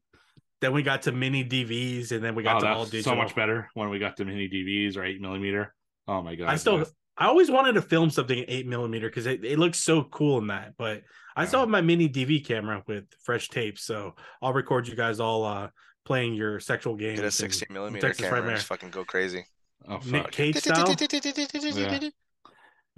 Then we got to mini DVs, and then we oh, got to all digital. so much better when we got to mini DVs or eight millimeter. Oh my god. I still, yeah. I always wanted to film something at eight millimeter because it, it looks so cool in that. But I still have my mini DV camera with fresh tapes, so I'll record you guys all uh playing your sexual games. Get a 16 millimeter Texas camera and just fucking go crazy. oh Nick fuck. Cage style. Yeah.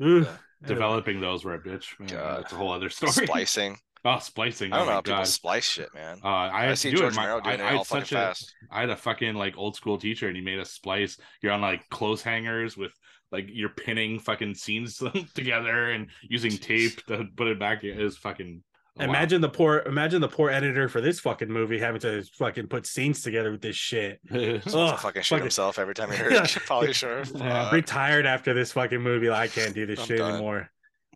Ooh. Developing those were a bitch. Man, God. That's a whole other story. Splicing. Oh, splicing. I don't oh know my how people God. splice shit, man. Uh, I, I had see to do George it. My, Romero doing I, it all had fucking a, fast. I had a fucking like old school teacher, and he made us splice. You're on like clothes hangers with like you're pinning fucking scenes together and using Jeez. tape to put it back. It was fucking. oh, wow. Imagine the poor, imagine the poor editor for this fucking movie having to fucking put scenes together with this shit. Ugh, fucking shoot fucking- himself every time he heard Yeah. Pauly Shore. Yeah. Fuck. Retired after this fucking movie. Like, I can't do this I'm shit done. anymore.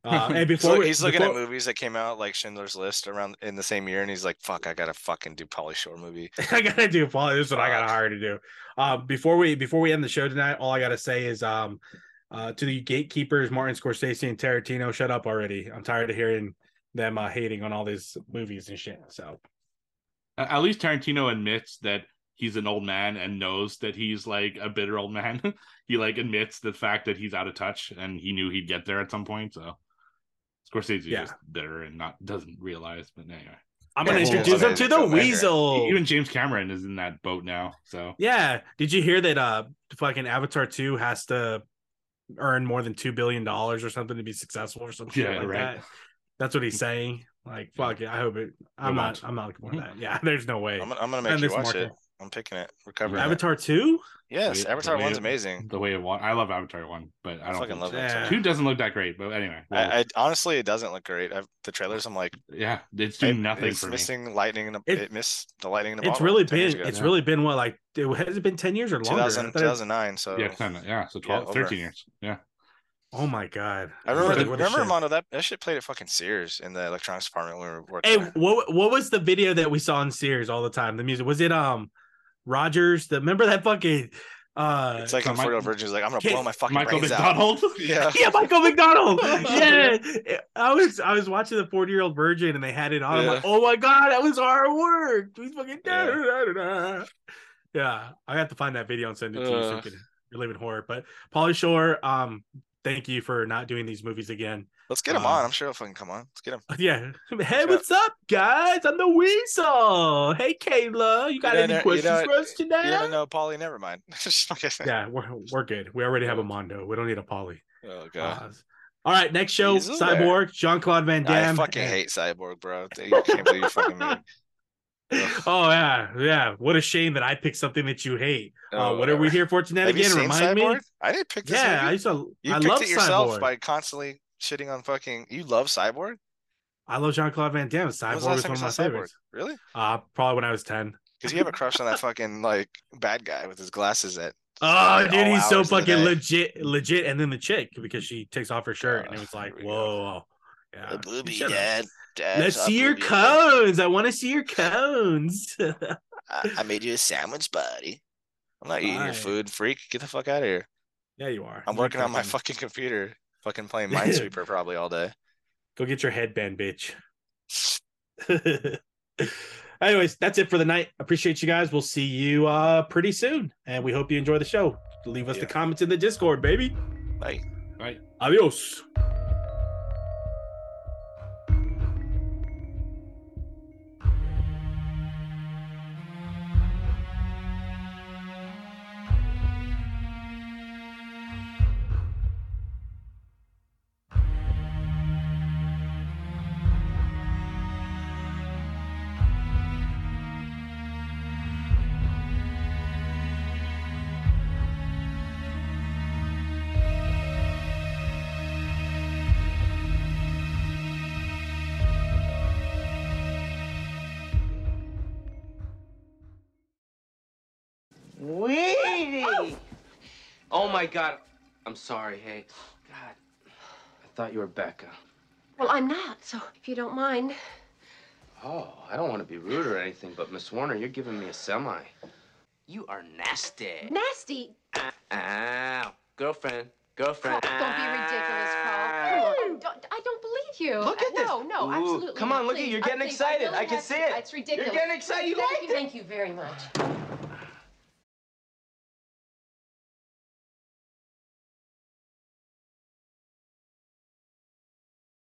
Uh, and He's, before look- we- he's looking before- at movies that came out like Schindler's List around in the same year, and he's like, "Fuck, I gotta fucking do Pauly Shore movie." I gotta do Paul. This is what I gotta hire to do. Uh, before we before we end the show tonight, all I gotta say is um uh to the gatekeepers, Martin Scorsese and Tarantino, shut up already. I'm tired of hearing them uh, hating on all these movies and shit. So At at least Tarantino admits that he's an old man and knows that he's like a bitter old man. he like admits the fact that he's out of touch and he knew he'd get there at some point. So Scorsese Yeah. just bitter and not doesn't realize. But anyway, I'm Yeah, gonna Paul's introduce him to the filmmaker. Weasel. even James Cameron is in that boat now. So Yeah. Did you hear that uh fucking Avatar 2 has to earn more than two billion dollars or something to be successful or something Yeah, like right. that? That's what he's saying. Like, fuck it. I hope it I'm Go not watch. I'm not looking for that. Yeah, there's no way. I'm, gonna- I'm gonna make And you this watch market. it. I'm picking it. We're it. Avatar 2? Yes, The- Avatar the one's it- amazing. The way it wa- I love Avatar one, but I I don't fucking love so. Yeah. Two doesn't look that great. But anyway, well, I, I honestly, it doesn't look great. I've, the trailers, I'm like, yeah, it's it- doing nothing it's for me. missing lightning. In a, It- it, missed the lightning in the It's really been it's Yeah. really been what like it has it been 10 years or longer? 2000, 2009. So yeah, kinda, yeah. So 12, over. 13 years. Yeah. Oh my god. I remember. What a- The, what remember shit. Mondo that that shit played at fucking Sears in the electronics department when we were working. Hey, there. what what was the video that we saw in Sears all the time? The music was it um Rogers? The remember that fucking uh It's like on Forty Virgin's like I'm gonna blow my fucking Michael brains out. McDonald. Yeah. yeah, Michael McDonald. yeah, I was I was watching the forty year old virgin and they had it on. I'm like, oh my god, that was hard work. We fucking Yeah. yeah. yeah, I have to find that video and send it to you so you can relive in horror. But Pauly Shore, um, thank you for not doing these movies again. Let's get him Um, on. I'm sure he'll fucking come on. Let's get him. Yeah. Hey, Yeah. what's up, guys? I'm the Weasel. Hey, Kayla. You got You any know- questions don't- for us You today? don't know Pauly? Never mind. Yeah, we're, we're good. We already have a Mondo. We don't need a Pauly. Oh god. Uh, all right, next show. Cyborg, Jean Claude Van Damme. I fucking and- hate Cyborg, bro. You can't believe you fucking. Ugh. Oh yeah, yeah. What a shame that I picked something that you hate. Uh, Oh, what are we here for tonight Have you again? Remind Cyborg? me. I didn't pick this. Yeah, I movie. used to. You I picked love it yourself Cyborg. by constantly shitting on fucking. You love Cyborg. I love Jean Claude Van Damme. Cyborg was was, the last time one of my favorites. Really? Uh, probably when I was ten. Because you have a crush on that fucking like bad guy with his glasses at. Oh, like, dude, he's so hours of the fucking legit, legit. And then the chick because she takes off her shirt, and it Uh, was like, we go. whoa, yeah. The booby dad. Let's see your booby dad. cones. I want to see your cones. I, I made you a sandwich, buddy. I'm not eating your food, freak. Get the fuck out of here. yeah, you are. I'm You working on my fucking computer, fucking playing Minesweeper probably all day. Go get your headband, bitch. Anyways, that's it for the night. Appreciate you guys. We'll see you uh pretty soon. And we hope you enjoy the show. Leave us the comments in the Discord, baby. Bye. Right. Adios. My god. I'm sorry, hey. God. I thought you were Becca. Well, I'm not, so if you don't mind. Oh, I don't want to be rude or anything, but Miss Warner, you're giving me a semi. You are nasty. Nasty. Uh, ow. Girlfriend. Girlfriend. Carl, don't be ridiculous, Carl. Ow. Come on. I don't, I don't believe you. Look at uh, this. No, no, Ooh, absolutely. come on, look at you. You're getting think excited. really I can see to- it. It's ridiculous. You're getting excited. You Thank liked you, it. thank you very much.